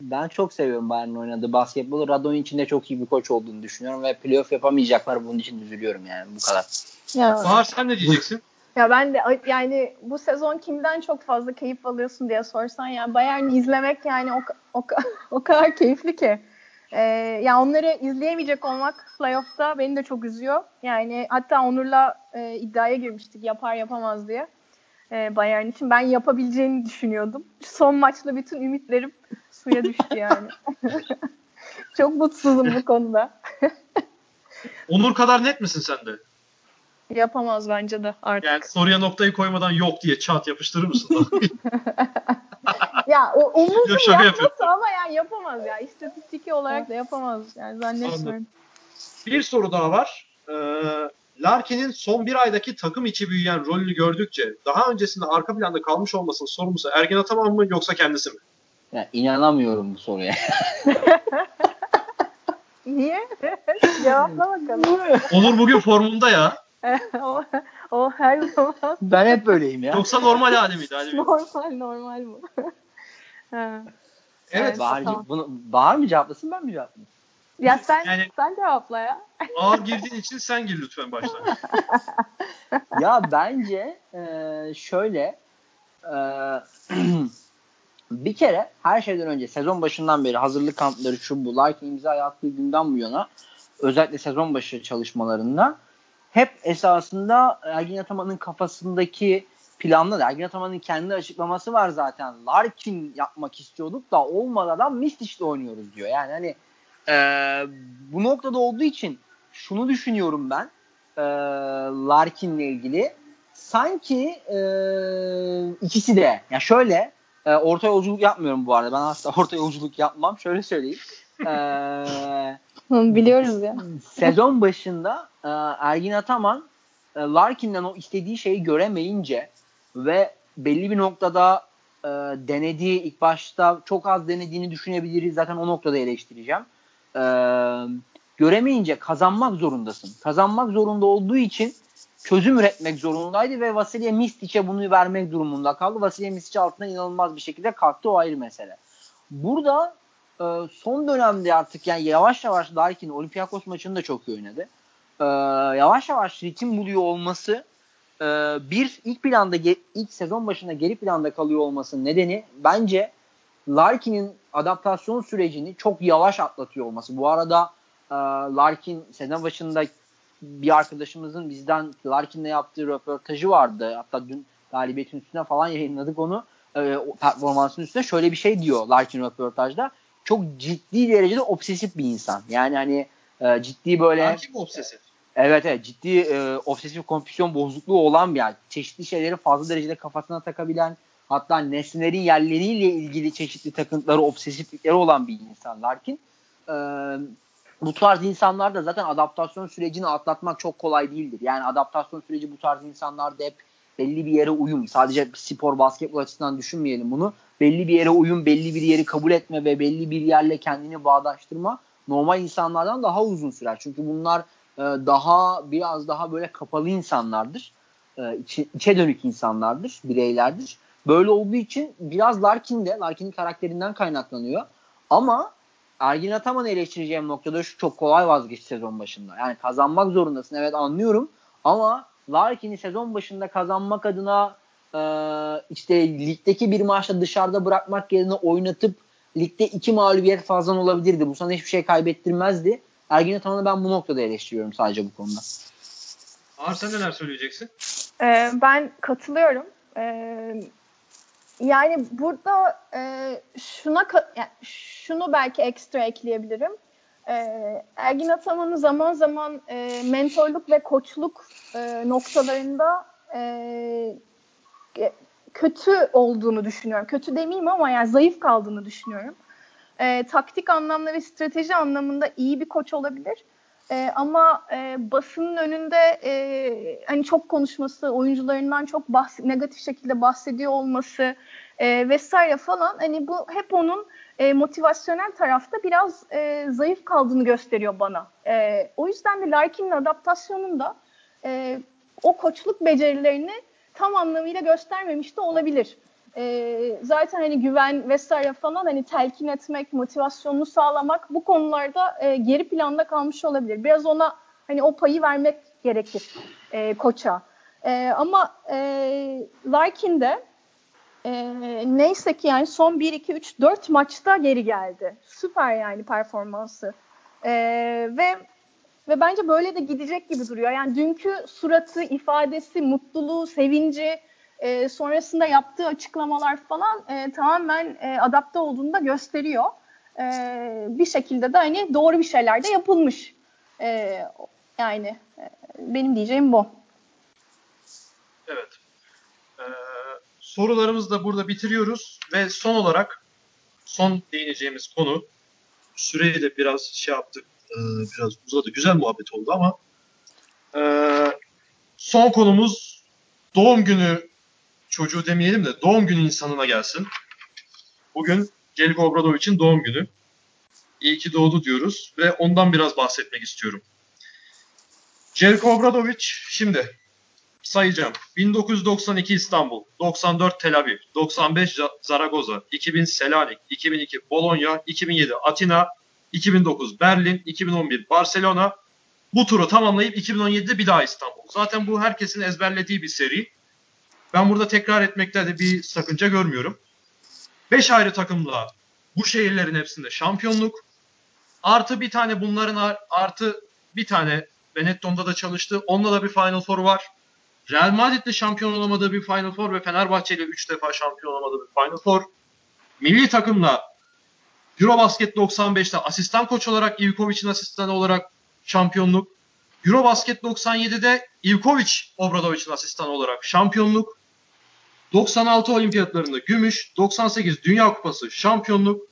Ben çok seviyorum Bayern'in oynadığı basketbolu. Radon için de çok iyi bir koç olduğunu düşünüyorum ve playoff yapamayacaklar bunun için üzülüyorum yani bu kadar. Ya. Bahar sen ne diyeceksin? Ya ben de yani bu sezon kimden çok fazla keyif alıyorsun diye sorsan yani Bayern'i izlemek yani o, o, o kadar keyifli ki. Ee, yani onları izleyemeyecek olmak playoff'ta beni de çok üzüyor. Yani hatta Onur'la e, iddiaya girmiştik yapar yapamaz diye. E, Bayern için ben yapabileceğini düşünüyordum. Son maçla bütün ümitlerim suya düştü yani. çok mutsuzum bu konuda. Onur kadar net misin sen de? Yapamaz bence de artık. Yani soruya noktayı koymadan yok diye çat yapıştırır mısın? ya o umudum yapması ama yani yapamaz ya. İstatistiki olarak da yapamaz. Yani zannetmiyorum. Bir soru daha var. Ee, Larkin'in son bir aydaki takım içi büyüyen rolünü gördükçe daha öncesinde arka planda kalmış olmasının sorumlusu Ergin Ataman mı yoksa kendisi mi? Ya inanamıyorum bu soruya. Niye? Cevapla bakalım. Onur bugün formunda ya. o, o her zaman. Ben hep böyleyim ya. Yoksa normal hali miydi? Hali normal normal bu. evet. Bahar, tamam. bunu, Bahar mı cevaplasın ben mi cevaplayayım? Ya sen yani, sen cevapla ya. Ağır girdiğin için sen gir lütfen başta. ya bence e, şöyle e, bir kere her şeyden önce sezon başından beri hazırlık kampları şu bu like imza attığı günden bu yana özellikle sezon başı çalışmalarında hep esasında Ergin Ataman'ın kafasındaki planlı da Ergin Ataman'ın kendi açıklaması var zaten. Larkin yapmak istiyorduk da olmadan Mistic'le oynuyoruz diyor. Yani hani e, bu noktada olduğu için şunu düşünüyorum ben e, Larkin'le ilgili. Sanki e, ikisi de ya şöyle e, orta yolculuk yapmıyorum bu arada. Ben asla orta yolculuk yapmam. Şöyle söyleyeyim. E, Biliyoruz ya. Sezon başında e, Ergin Ataman e, Larkin'den o istediği şeyi göremeyince ve belli bir noktada e, denediği ilk başta çok az denediğini düşünebiliriz. Zaten o noktada eleştireceğim. E, göremeyince kazanmak zorundasın. Kazanmak zorunda olduğu için çözüm üretmek zorundaydı ve Vasilya Mistic'e bunu vermek durumunda kaldı. Vasilya Mistic altından inanılmaz bir şekilde kalktı o ayrı mesele. Burada e, son dönemde artık yani yavaş yavaş Larkin Olympiakos maçını da çok iyi oynadı. E, yavaş yavaş ritim buluyor olması e, bir ilk planda ilk sezon başında geri planda kalıyor olmasının nedeni bence Larkin'in adaptasyon sürecini çok yavaş atlatıyor olması. Bu arada e, Larkin sezon başında bir arkadaşımızın bizden Larkin'le yaptığı röportajı vardı. Hatta dün galibiyetin üstüne falan yayınladık onu. E, performansın üstüne şöyle bir şey diyor Larkin röportajda. Çok ciddi derecede obsesif bir insan. Yani hani e, ciddi böyle... Larkin mi obsesif? Evet evet ciddi e, obsesif kompüsyon bozukluğu olan bir yer. Çeşitli şeyleri fazla derecede kafasına takabilen hatta nesnelerin yerleriyle ilgili çeşitli takıntıları, obsesiflikleri olan bir insan Larkin. E, bu tarz insanlar da zaten adaptasyon sürecini atlatmak çok kolay değildir. Yani adaptasyon süreci bu tarz insanlarda hep belli bir yere uyum. Sadece spor, basketbol açısından düşünmeyelim bunu. Belli bir yere uyum, belli bir yeri kabul etme ve belli bir yerle kendini bağdaştırma normal insanlardan daha uzun sürer. Çünkü bunlar e, daha biraz daha böyle kapalı insanlardır. E, içe, içe dönük insanlardır, bireylerdir. Böyle olduğu için biraz Larkin de, Larkin'in karakterinden kaynaklanıyor. Ama Ergin Ataman'ı eleştireceğim noktada şu çok kolay vazgeçti sezon başında. Yani kazanmak zorundasın evet anlıyorum ama Larkin'i sezon başında kazanmak adına e, işte ligdeki bir maçta dışarıda bırakmak yerine oynatıp ligde iki mağlubiyet fazlan olabilirdi. Bu sana hiçbir şey kaybettirmezdi. Ergin Ataman'ı ben bu noktada eleştiriyorum sadece bu konuda. Ağır sen neler söyleyeceksin? Ee, ben katılıyorum. Ee, yani burada e, şuna yani şunu belki ekstra ekleyebilirim. E, Ergin Ataman'ı zaman zaman e, mentorluk ve koçluk e, noktalarında e, kötü olduğunu düşünüyorum. Kötü demeyeyim ama yani zayıf kaldığını düşünüyorum. E, taktik anlamda ve strateji anlamında iyi bir koç olabilir. E, ama e, basının önünde e, hani çok konuşması, oyuncularından çok bahs negatif şekilde bahsediyor olması e, vesaire falan hani bu hep onun e, motivasyonel tarafta biraz e, zayıf kaldığını gösteriyor bana. E, o yüzden de Larkin'in adaptasyonunda e, o koçluk becerilerini tam anlamıyla göstermemiş de olabilir. E, zaten hani güven vesaire falan hani telkin etmek, motivasyonunu sağlamak bu konularda e, geri planda kalmış olabilir. Biraz ona hani o payı vermek gerekir e, koça. E, ama e, Larkin de e, neyse ki yani son 1, 2, 3, 4 maçta geri geldi. Süper yani performansı. E, ve ve bence böyle de gidecek gibi duruyor. Yani dünkü suratı, ifadesi, mutluluğu, sevinci, e, sonrasında yaptığı açıklamalar falan e, tamamen e, adapte olduğunu da gösteriyor. E, bir şekilde de hani doğru bir şeyler de yapılmış. E, yani e, benim diyeceğim bu. Evet. Ee, sorularımızı da burada bitiriyoruz ve son olarak son değineceğimiz konu süreyi de biraz şey yaptık e, biraz uzadı güzel muhabbet oldu ama e, son konumuz doğum günü çocuğu demeyelim de doğum günü insanına gelsin. Bugün Celiko Obradovic'in doğum günü. İyi ki doğdu diyoruz ve ondan biraz bahsetmek istiyorum. Celiko Obradovic şimdi sayacağım. 1992 İstanbul, 94 Tel Aviv, 95 Zaragoza, 2000 Selanik, 2002 Bologna, 2007 Atina, 2009 Berlin, 2011 Barcelona. Bu turu tamamlayıp 2017'de bir daha İstanbul. Zaten bu herkesin ezberlediği bir seri. Ben burada tekrar etmekte de bir sakınca görmüyorum. 5 ayrı takımla bu şehirlerin hepsinde şampiyonluk. Artı bir tane bunların artı bir tane Benetton'da da çalıştı. Onunla da bir Final Four var. Real Madrid'de şampiyon olamadığı bir Final Four ve Fenerbahçe ile 3 defa şampiyon olamadığı bir Final Four. Milli takımla Eurobasket 95'te asistan koç olarak Ivkovic'in asistanı olarak şampiyonluk. Eurobasket 97'de Ivkovic Obradovic'in asistanı olarak şampiyonluk. 96 olimpiyatlarında gümüş, 98 Dünya Kupası şampiyonluk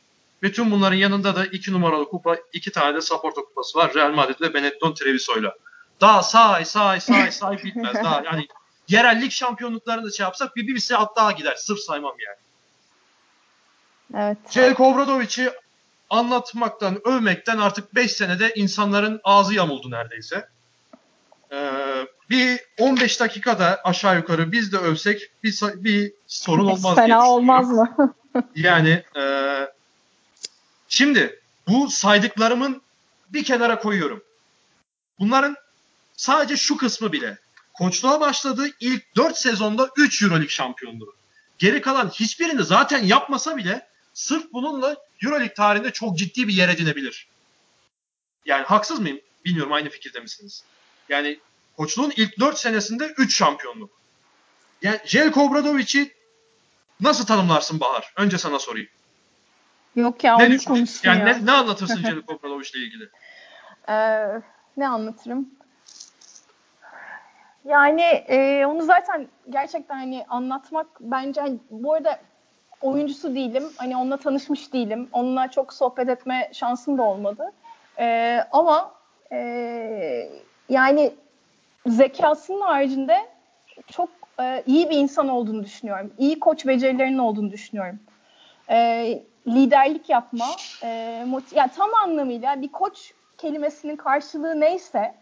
ve tüm bunların yanında da iki numaralı kupa, iki tane de Saporta kupası var Real Madrid ve Benetton Treviso'yla. Daha say say say say bitmez. Daha yani yerellik şampiyonluklarını da şey yapsak bir bir saat daha gider. Sırf saymam yani. Evet. Jelko Obradovic'i anlatmaktan, övmekten artık 5 senede insanların ağzı yamuldu neredeyse. Ee, bir 15 dakikada aşağı yukarı biz de övsek bir, bir sorun olmaz Fena olmaz mı? yani e, şimdi bu saydıklarımın bir kenara koyuyorum. Bunların sadece şu kısmı bile. Koçluğa başladığı ilk 4 sezonda 3 Euroleague şampiyonluğu. Geri kalan hiçbirini zaten yapmasa bile sırf bununla Euroleague tarihinde çok ciddi bir yer edinebilir. Yani haksız mıyım? Bilmiyorum aynı fikirde misiniz? Yani koçluğun ilk 4 senesinde 3 şampiyonluk. Yani Jelko Obradovic'i nasıl tanımlarsın Bahar? Önce sana sorayım. Yok ya ne onu konuşsun yani ya. Ne, ne anlatırsın Jelko Obradovic'le ilgili? Ee, ne anlatırım? Yani e, onu zaten gerçekten hani anlatmak bence hani, bu arada oyuncusu değilim. Hani onunla tanışmış değilim. Onunla çok sohbet etme şansım da olmadı. E, ama e, yani zekasının haricinde çok e, iyi bir insan olduğunu düşünüyorum. İyi koç becerilerinin olduğunu düşünüyorum. E, liderlik yapma, e, moti- yani tam anlamıyla bir koç kelimesinin karşılığı neyse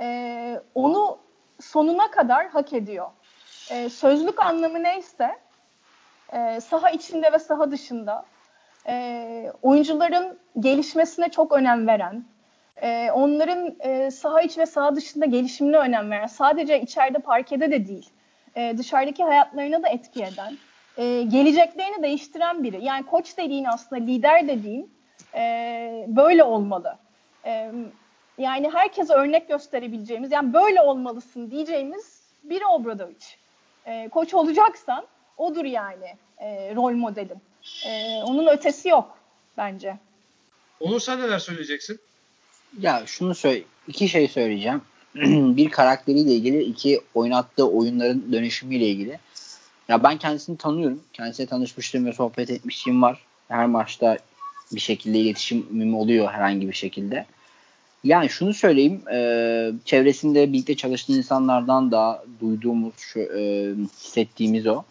e, onu sonuna kadar hak ediyor. E, sözlük anlamı neyse e, saha içinde ve saha dışında e, oyuncuların gelişmesine çok önem veren, e, onların e, saha içi ve saha dışında gelişimine önem veren, sadece içeride parkede de değil, e, dışarıdaki hayatlarına da etki eden, e, geleceklerini değiştiren biri. Yani koç dediğin aslında lider dediğin böyle olmalı. Yani herkese örnek gösterebileceğimiz, yani böyle olmalısın diyeceğimiz biri Obradovic. E, koç olacaksan odur yani e, rol modelim. E, onun ötesi yok bence. Onur sen neler söyleyeceksin? Ya şunu söyle, iki şey söyleyeceğim. bir karakteriyle ilgili, iki oynattığı oyunların dönüşümüyle ilgili. Ya ben kendisini tanıyorum. Kendisiyle tanışmıştım ve sohbet etmişliğim var. Her maçta bir şekilde iletişimim oluyor herhangi bir şekilde. Yani şunu söyleyeyim, e, çevresinde birlikte çalıştığın insanlardan da duyduğumuz, şu, e, hissettiğimiz o.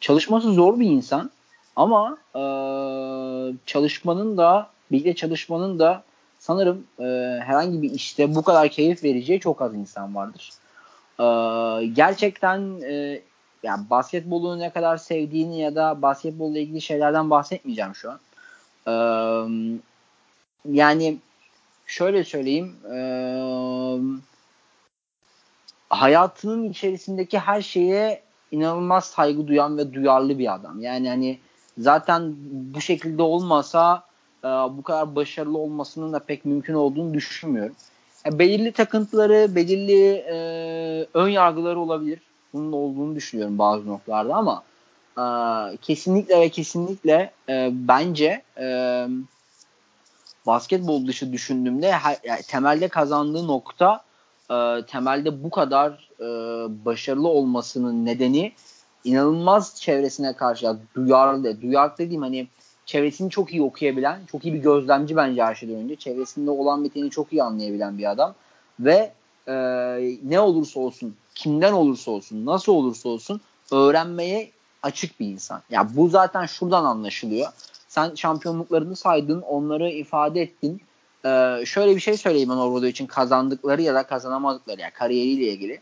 Çalışması zor bir insan ama e, çalışmanın da, birlikte çalışmanın da sanırım e, herhangi bir işte bu kadar keyif vereceği çok az insan vardır. E, gerçekten e, yani basketbolu ne kadar sevdiğini ya da basketbolla ilgili şeylerden bahsetmeyeceğim şu an. E, yani şöyle söyleyeyim e, hayatının içerisindeki her şeye inanılmaz saygı duyan ve duyarlı bir adam. Yani hani zaten bu şekilde olmasa e, bu kadar başarılı olmasının da pek mümkün olduğunu düşünmüyorum. Yani belirli takıntıları, belirli e, ön yargıları olabilir. Bunun olduğunu düşünüyorum bazı noktalarda ama e, kesinlikle ve kesinlikle e, bence e, basketbol dışı düşündüğümde her, yani temelde kazandığı nokta e, temelde bu kadar e, başarılı olmasının nedeni inanılmaz çevresine karşı duyarlı, duyarlı dediğim hani çevresini çok iyi okuyabilen, çok iyi bir gözlemci bence her şeyden önce. Çevresinde olan biteni çok iyi anlayabilen bir adam. Ve e, ne olursa olsun, kimden olursa olsun, nasıl olursa olsun öğrenmeye açık bir insan. Ya bu zaten şuradan anlaşılıyor. Sen şampiyonluklarını saydın, onları ifade ettin. Ee, şöyle bir şey söyleyeyim ben Obradovic için kazandıkları ya da kazanamadıkları yani kariyeriyle ilgili.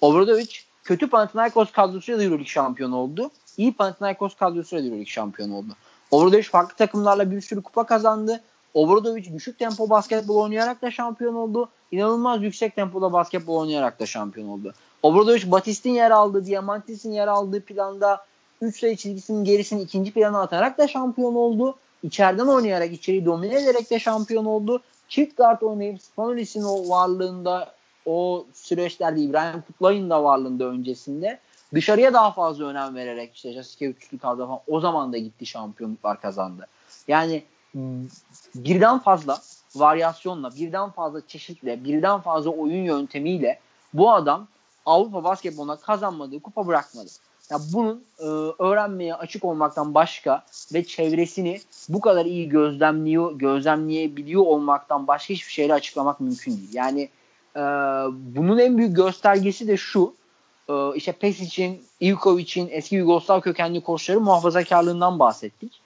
Obradovic kötü Panathinaikos kadrosuyla da Euroleague şampiyonu oldu. İyi Panathinaikos kadrosuyla da Euroleague şampiyonu oldu. Obradovic farklı takımlarla bir sürü kupa kazandı. Obradovic düşük tempo basketbol oynayarak da şampiyon oldu. İnanılmaz yüksek tempoda basketbol oynayarak da şampiyon oldu. Obradovic Batist'in yer aldığı, Diamantis'in yer aldığı planda 3 sayı çizgisinin gerisini ikinci plana atarak da şampiyon oldu. İçeriden oynayarak, içeriği domine ederek de şampiyon oldu. Çift guard oynayıp Spanulis'in o varlığında o süreçlerde İbrahim Kutlay'ın da varlığında öncesinde dışarıya daha fazla önem vererek işte Jessica üçlü kaldı falan o zaman da gitti şampiyonluklar kazandı. Yani birden fazla varyasyonla, birden fazla çeşitle, birden fazla oyun yöntemiyle bu adam Avrupa basketboluna kazanmadığı kupa bırakmadı. Ya bunun e, öğrenmeye açık olmaktan başka ve çevresini bu kadar iyi gözlemliyor, gözlemleyebiliyor olmaktan başka hiçbir şeyle açıklamak mümkün değil. Yani e, bunun en büyük göstergesi de şu. E, işte Pesic'in, Ivkovic'in eski Yugoslav kökenli koçları muhafazakarlığından bahsettik.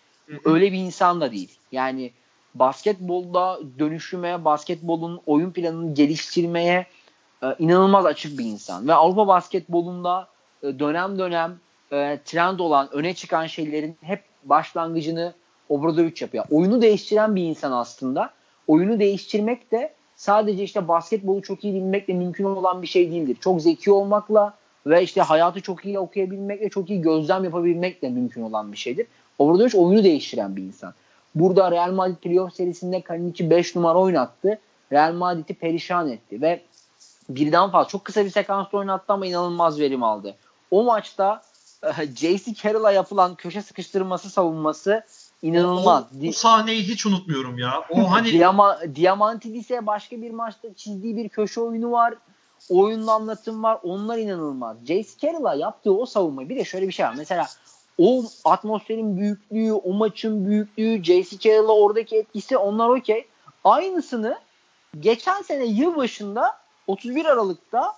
Öyle bir insan da değil. Yani basketbolda dönüşüme, basketbolun oyun planını geliştirmeye e, inanılmaz açık bir insan. Ve Avrupa basketbolunda e, dönem dönem e, trend olan, öne çıkan şeylerin hep başlangıcını Obradovic yapıyor. Oyunu değiştiren bir insan aslında. Oyunu değiştirmek de sadece işte basketbolu çok iyi bilmekle mümkün olan bir şey değildir. Çok zeki olmakla ve işte hayatı çok iyi okuyabilmekle, çok iyi gözlem yapabilmekle mümkün olan bir şeydir. Obradovic oyunu değiştiren bir insan. Burada Real Madrid playoff serisinde Kalinic'i 5 numara oynattı. Real Madrid'i perişan etti ve birden fazla çok kısa bir sekansta oynattı ama inanılmaz verim aldı. O maçta e, J.C. Carroll'a yapılan köşe sıkıştırması savunması inanılmaz. O, o, o sahneyi hiç unutmuyorum ya. O hani Diama, Diamantidis'e başka bir maçta çizdiği bir köşe oyunu var. Oyunun anlatım var. Onlar inanılmaz. J.C. Carroll'a yaptığı o savunma bir de şöyle bir şey var. Mesela o atmosferin büyüklüğü, o maçın büyüklüğü, J.C. Carroll'a oradaki etkisi onlar okey. Aynısını geçen sene yılbaşında 31 Aralık'ta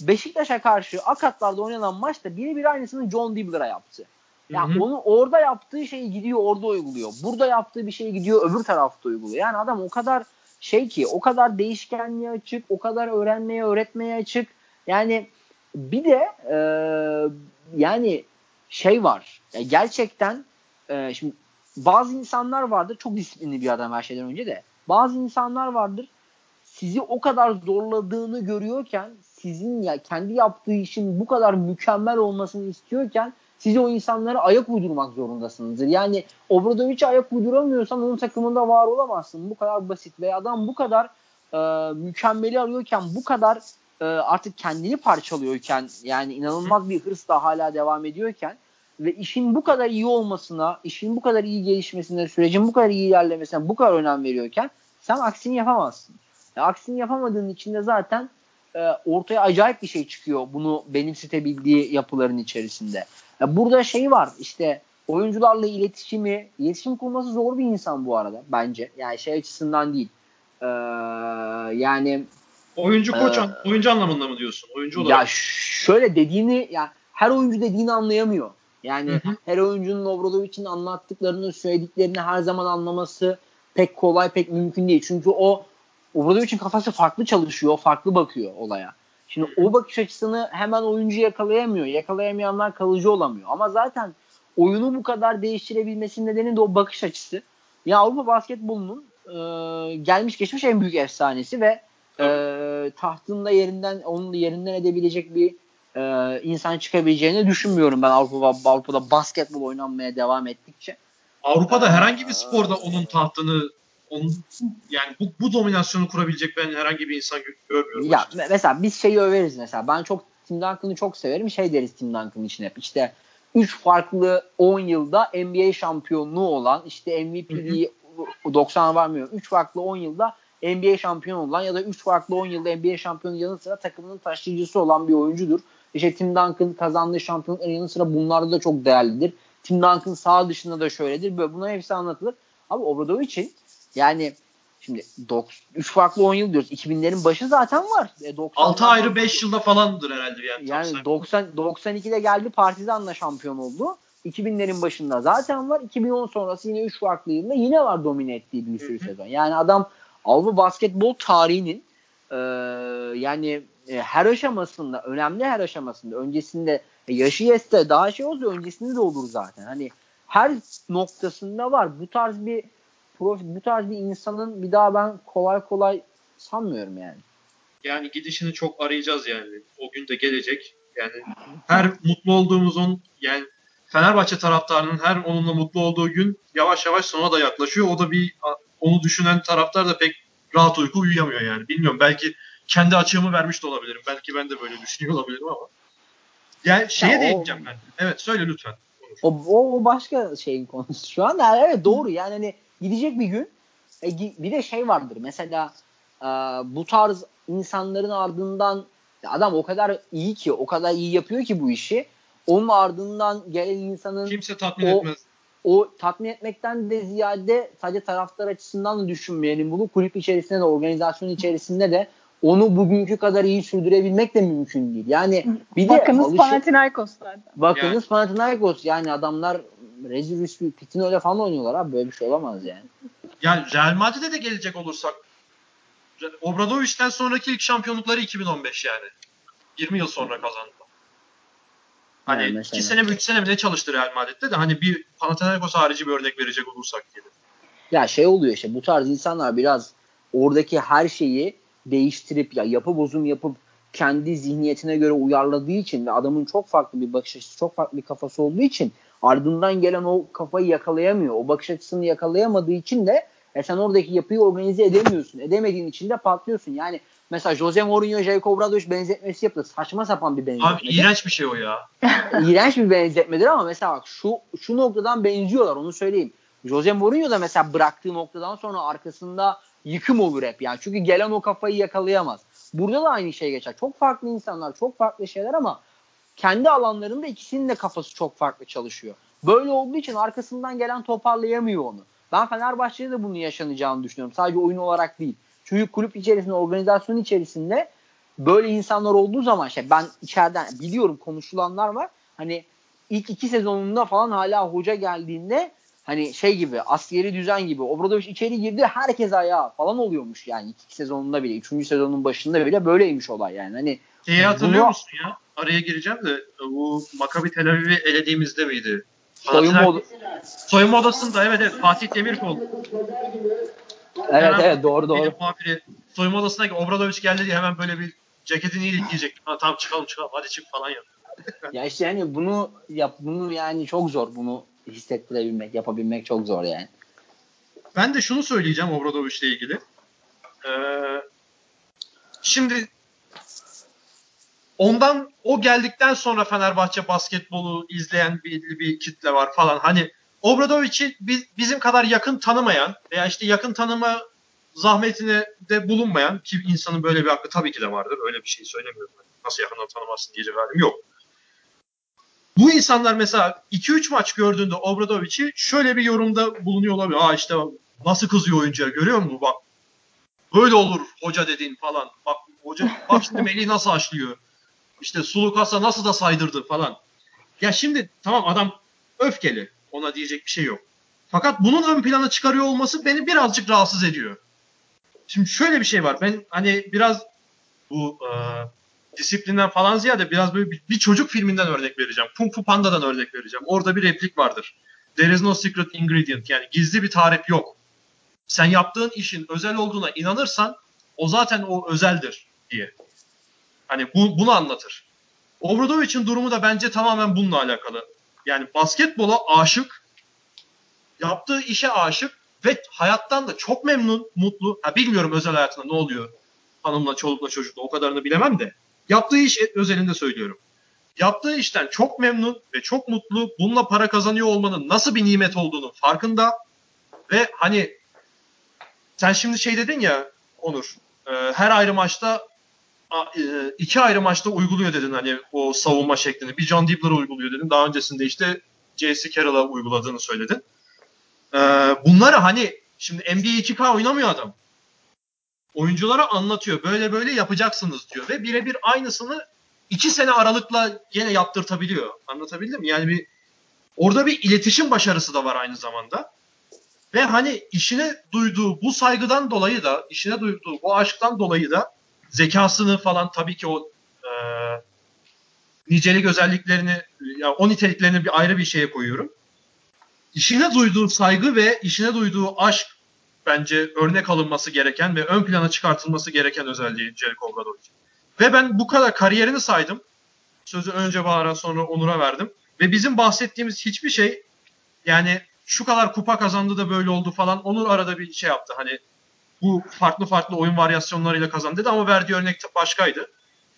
Beşiktaş'a karşı Akatlar'da oynanan maçta birebir aynısını John Dibbler'a yaptı. Ya yani onu orada yaptığı şeyi gidiyor orada uyguluyor. Burada yaptığı bir şeyi gidiyor öbür tarafta uyguluyor. Yani adam o kadar şey ki o kadar değişkenliğe açık, o kadar öğrenmeye, öğretmeye açık. Yani bir de e, yani şey var. Ya gerçekten e, şimdi bazı insanlar vardır çok disiplinli bir adam her şeyden önce de. Bazı insanlar vardır sizi o kadar zorladığını görüyorken sizin ya kendi yaptığı işin bu kadar mükemmel olmasını istiyorken siz o insanlara ayak uydurmak zorundasınızdır. Yani Obradoviç'e ayak uyduramıyorsan onun takımında var olamazsın. Bu kadar basit ve adam bu kadar e, mükemmeli arıyorken bu kadar e, artık kendini parçalıyorken yani inanılmaz bir hırsla hala devam ediyorken ve işin bu kadar iyi olmasına, işin bu kadar iyi gelişmesine, sürecin bu kadar iyi ilerlemesine bu kadar önem veriyorken sen aksini yapamazsın. E, aksini yapamadığın için de zaten e, ortaya acayip bir şey çıkıyor bunu benimsetebildiği yapıların içerisinde. Ya burada şey var işte oyuncularla iletişimi, iletişim kurması zor bir insan bu arada bence. Yani şey açısından değil. Ee, yani oyuncu koç e, oyuncu anlamında mı diyorsun? Oyuncu olarak. Ya şöyle dediğini yani her oyuncu dediğini anlayamıyor. Yani hı hı. her oyuncunun Obradovic'in anlattıklarını, söylediklerini her zaman anlaması pek kolay, pek mümkün değil. Çünkü o Obradovic'in kafası farklı çalışıyor, farklı bakıyor olaya. Şimdi o bakış açısını hemen oyuncu yakalayamıyor. Yakalayamayanlar kalıcı olamıyor. Ama zaten oyunu bu kadar değiştirebilmesinin nedeni de o bakış açısı. Ya Avrupa basketbolunun e, gelmiş geçmiş en büyük efsanesi ve e, tahtında yerinden onun yerinden edebilecek bir e, insan çıkabileceğini düşünmüyorum ben Avrupa Avrupa'da basketbol oynanmaya devam ettikçe. Avrupa'da herhangi bir sporda onun tahtını onun yani bu, bu dominasyonu kurabilecek ben herhangi bir insan görmüyorum. Ya açıkçası. mesela biz şeyi överiz mesela. Ben çok Tim Duncan'ı çok severim. Şey deriz Tim Duncan için hep. İşte 3 farklı 10 yılda NBA şampiyonluğu olan işte MVP'yi 90 varmıyor. 3 farklı 10 yılda NBA şampiyonu olan ya da 3 farklı 10 yılda NBA şampiyonu yanı sıra takımının taşıyıcısı olan bir oyuncudur. İşte Tim Duncan kazandığı şampiyonlukların yanı sıra bunlarda da çok değerlidir. Tim Duncan sağ dışında da şöyledir. Böyle bunların hepsi anlatılır. Abi Obradovic'in yani şimdi 3 farklı 10 yıl diyoruz. 2000'lerin başı zaten var. E, 6 ayrı 5 yılda falandır herhalde yani. Yani 90 92'de geldi Partizan'la şampiyon oldu. 2000'lerin başında zaten var. 2010 sonrası yine 3 farklı yılda yine var domine ettiği bir sürü sezon. Yani adam Avrupa basketbol tarihinin e, yani e, her aşamasında, önemli her aşamasında, öncesinde e, yaşı yetse daha şey olsa öncesinde de olur zaten. Hani her noktasında var. Bu tarz bir profil, bu tarz bir insanın bir daha ben kolay kolay sanmıyorum yani. Yani gidişini çok arayacağız yani. O gün de gelecek. Yani her mutlu olduğumuz on yani Fenerbahçe taraftarının her onunla mutlu olduğu gün yavaş yavaş sona da yaklaşıyor. O da bir onu düşünen taraftar da pek rahat uyku uyuyamıyor yani. Bilmiyorum belki kendi açığımı vermiş de olabilirim. Belki ben de böyle düşünüyor olabilirim ama. Yani şeye ya değineceğim ben. Evet söyle lütfen. O, o, o başka şeyin konusu şu an. Yani evet doğru yani hani gidecek bir gün. E, bir de şey vardır mesela e, bu tarz insanların ardından adam o kadar iyi ki o kadar iyi yapıyor ki bu işi. Onun ardından gelen insanın kimse tatmin o, etmez. O tatmin etmekten de ziyade sadece taraftar açısından da düşünmeyelim bunu. Kulüp içerisinde de organizasyon içerisinde de onu bugünkü kadar iyi sürdürebilmek de mümkün değil. Yani bir de Bakınız alışır, Panathinaikos'larda. Bakınız yani. Panathinaikos yani adamlar rezil rüsvü Pitino'yla falan oynuyorlar abi böyle bir şey olamaz yani. Yani Real Madrid'e de gelecek olursak Obradovic'ten sonraki ilk şampiyonlukları 2015 yani. 20 yıl sonra kazandı. Hani yani iki sene mi üç sene mi ne çalıştı Real Madrid'de de hani bir Panathinaikos harici bir örnek verecek olursak diye. Ya şey oluyor işte bu tarz insanlar biraz oradaki her şeyi değiştirip ya yapı bozum yapıp kendi zihniyetine göre uyarladığı için ve adamın çok farklı bir bakış açısı, çok farklı bir kafası olduğu için ardından gelen o kafayı yakalayamıyor. O bakış açısını yakalayamadığı için de e sen oradaki yapıyı organize edemiyorsun. Edemediğin için de patlıyorsun. Yani mesela Jose Mourinho, Jacob Obradoviç benzetmesi yaptı. Saçma sapan bir benzetme. Abi iğrenç bir şey o ya. iğrenç bir benzetmedir ama mesela bak şu şu noktadan benziyorlar onu söyleyeyim. Jose Mourinho da mesela bıraktığı noktadan sonra arkasında yıkım olur hep yani. Çünkü gelen o kafayı yakalayamaz. Burada da aynı şey geçer. Çok farklı insanlar, çok farklı şeyler ama kendi alanlarında ikisinin de kafası çok farklı çalışıyor. Böyle olduğu için arkasından gelen toparlayamıyor onu. Ben Fenerbahçe'de de bunu yaşanacağını düşünüyorum. Sadece oyun olarak değil. Çünkü kulüp içerisinde, organizasyon içerisinde böyle insanlar olduğu zaman şey ben içeriden biliyorum konuşulanlar var. Hani ilk iki sezonunda falan hala hoca geldiğinde hani şey gibi askeri düzen gibi Obradoviç içeri girdi herkes ayağa falan oluyormuş yani iki sezonunda bile. Üçüncü sezonun başında bile böyleymiş olay yani. Hani Şeyi hatırlıyor bunu... musun ya? Araya gireceğim de bu Maccabi Tel Aviv'i elediğimizde miydi? Soyunma, od- soyunma odasında evet evet Fatih Demirkol. Evet hemen evet doğru doğru. Muhabiri, soyunma odasına Obradoviç geldi diye hemen böyle bir ceketini ilikleyecek. Ha, tamam çıkalım çıkalım hadi çık falan yap. ya işte yani bunu yap bunu yani çok zor bunu hissettirebilmek, yapabilmek çok zor yani. Ben de şunu söyleyeceğim Obradoviç'le ilgili. Ee, şimdi ondan o geldikten sonra Fenerbahçe basketbolu izleyen bir, bir kitle var falan. Hani Obradovic'i biz, bizim kadar yakın tanımayan veya işte yakın tanıma zahmetine de bulunmayan ki insanın böyle bir hakkı tabii ki de vardır. Öyle bir şey söylemiyorum. Nasıl yakından tanımazsın diyecek halim yok. Bu insanlar mesela 2-3 maç gördüğünde Obradovic'i şöyle bir yorumda bulunuyor olabilir. Aa işte nasıl kızıyor oyuncuya görüyor musun? Bak böyle olur hoca dediğin falan. Bak hoca bak şimdi Melih nasıl açlıyor. İşte Sulukas'a nasıl da saydırdı falan. Ya şimdi tamam adam öfkeli. Ona diyecek bir şey yok. Fakat bunun ön plana çıkarıyor olması beni birazcık rahatsız ediyor. Şimdi şöyle bir şey var. Ben hani biraz bu e, disiplinden falan ziyade biraz böyle bir, bir çocuk filminden örnek vereceğim. Kung Fu Panda'dan örnek vereceğim. Orada bir replik vardır. There is no secret ingredient. Yani gizli bir tarif yok. Sen yaptığın işin özel olduğuna inanırsan o zaten o özeldir diye. Hani bu, bunu anlatır. Obradovic'in durumu da bence tamamen bununla alakalı. Yani basketbola aşık, yaptığı işe aşık ve hayattan da çok memnun, mutlu. Ha, bilmiyorum özel hayatında ne oluyor hanımla, çolukla, çocukla o kadarını bilemem de. Yaptığı iş özelinde söylüyorum. Yaptığı işten çok memnun ve çok mutlu. Bununla para kazanıyor olmanın nasıl bir nimet olduğunu farkında. Ve hani sen şimdi şey dedin ya Onur, e, her ayrı maçta e, iki ayrı maçta uyguluyor dedin hani o savunma şeklini. Bir John Dibbler uyguluyor dedin. Daha öncesinde işte J.C. Carroll'a uyguladığını söyledin. E, bunları hani şimdi NBA 2K oynamıyor adam oyunculara anlatıyor. Böyle böyle yapacaksınız diyor ve birebir aynısını iki sene aralıkla yine yaptırtabiliyor. Anlatabildim mi? Yani bir orada bir iletişim başarısı da var aynı zamanda. Ve hani işine duyduğu bu saygıdan dolayı da, işine duyduğu bu aşktan dolayı da zekasını falan tabii ki o e, nicelik özelliklerini, yani o niteliklerini bir ayrı bir şeye koyuyorum. İşine duyduğu saygı ve işine duyduğu aşk bence örnek alınması gereken ve ön plana çıkartılması gereken özelliği Jericho Obradovic. Ve ben bu kadar kariyerini saydım. Sözü önce Bahar'a sonra Onur'a verdim. Ve bizim bahsettiğimiz hiçbir şey yani şu kadar kupa kazandı da böyle oldu falan. Onur arada bir şey yaptı. Hani bu farklı farklı oyun varyasyonlarıyla kazandı dedi ama verdiği örnek başkaydı.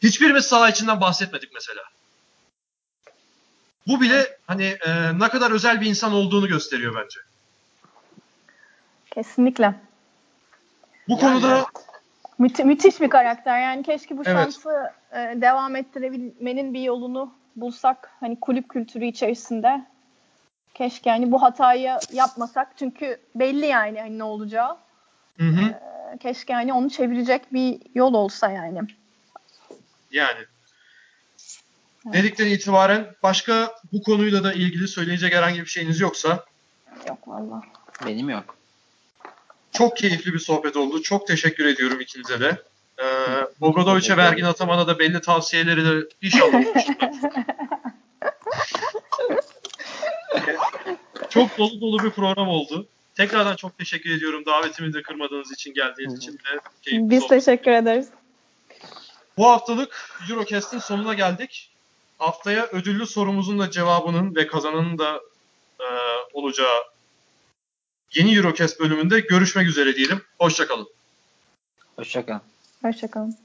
Hiçbirimiz saha içinden bahsetmedik mesela. Bu bile hani e, ne kadar özel bir insan olduğunu gösteriyor bence. Kesinlikle. Bu yani konuda Müthi- müthiş bir karakter. Yani keşke bu evet. şansı e, devam ettirebilmenin bir yolunu bulsak. Hani kulüp kültürü içerisinde. Keşke yani bu hatayı yapmasak. Çünkü belli yani hani ne olacağı. Hı hı. E, keşke yani onu çevirecek bir yol olsa yani. Yani. Evet. Dedikten itibaren başka bu konuyla da ilgili söyleyecek herhangi bir şeyiniz yoksa? Yok valla. Benim yok. Çok keyifli bir sohbet oldu. Çok teşekkür ediyorum ikinize de. Ee, Bogradovic'e vergin atamana da belli tavsiyeleri de inşallah Çok dolu dolu bir program oldu. Tekrardan çok teşekkür ediyorum davetimi de kırmadığınız için geldiğiniz için de. Biz sohbet. teşekkür ederiz. Bu haftalık Eurocast'in sonuna geldik. Haftaya ödüllü sorumuzun da cevabının ve kazananın da e, olacağı yeni Eurocast bölümünde görüşmek üzere diyelim. Hoşçakalın. Hoşçakalın. Hoşçakalın.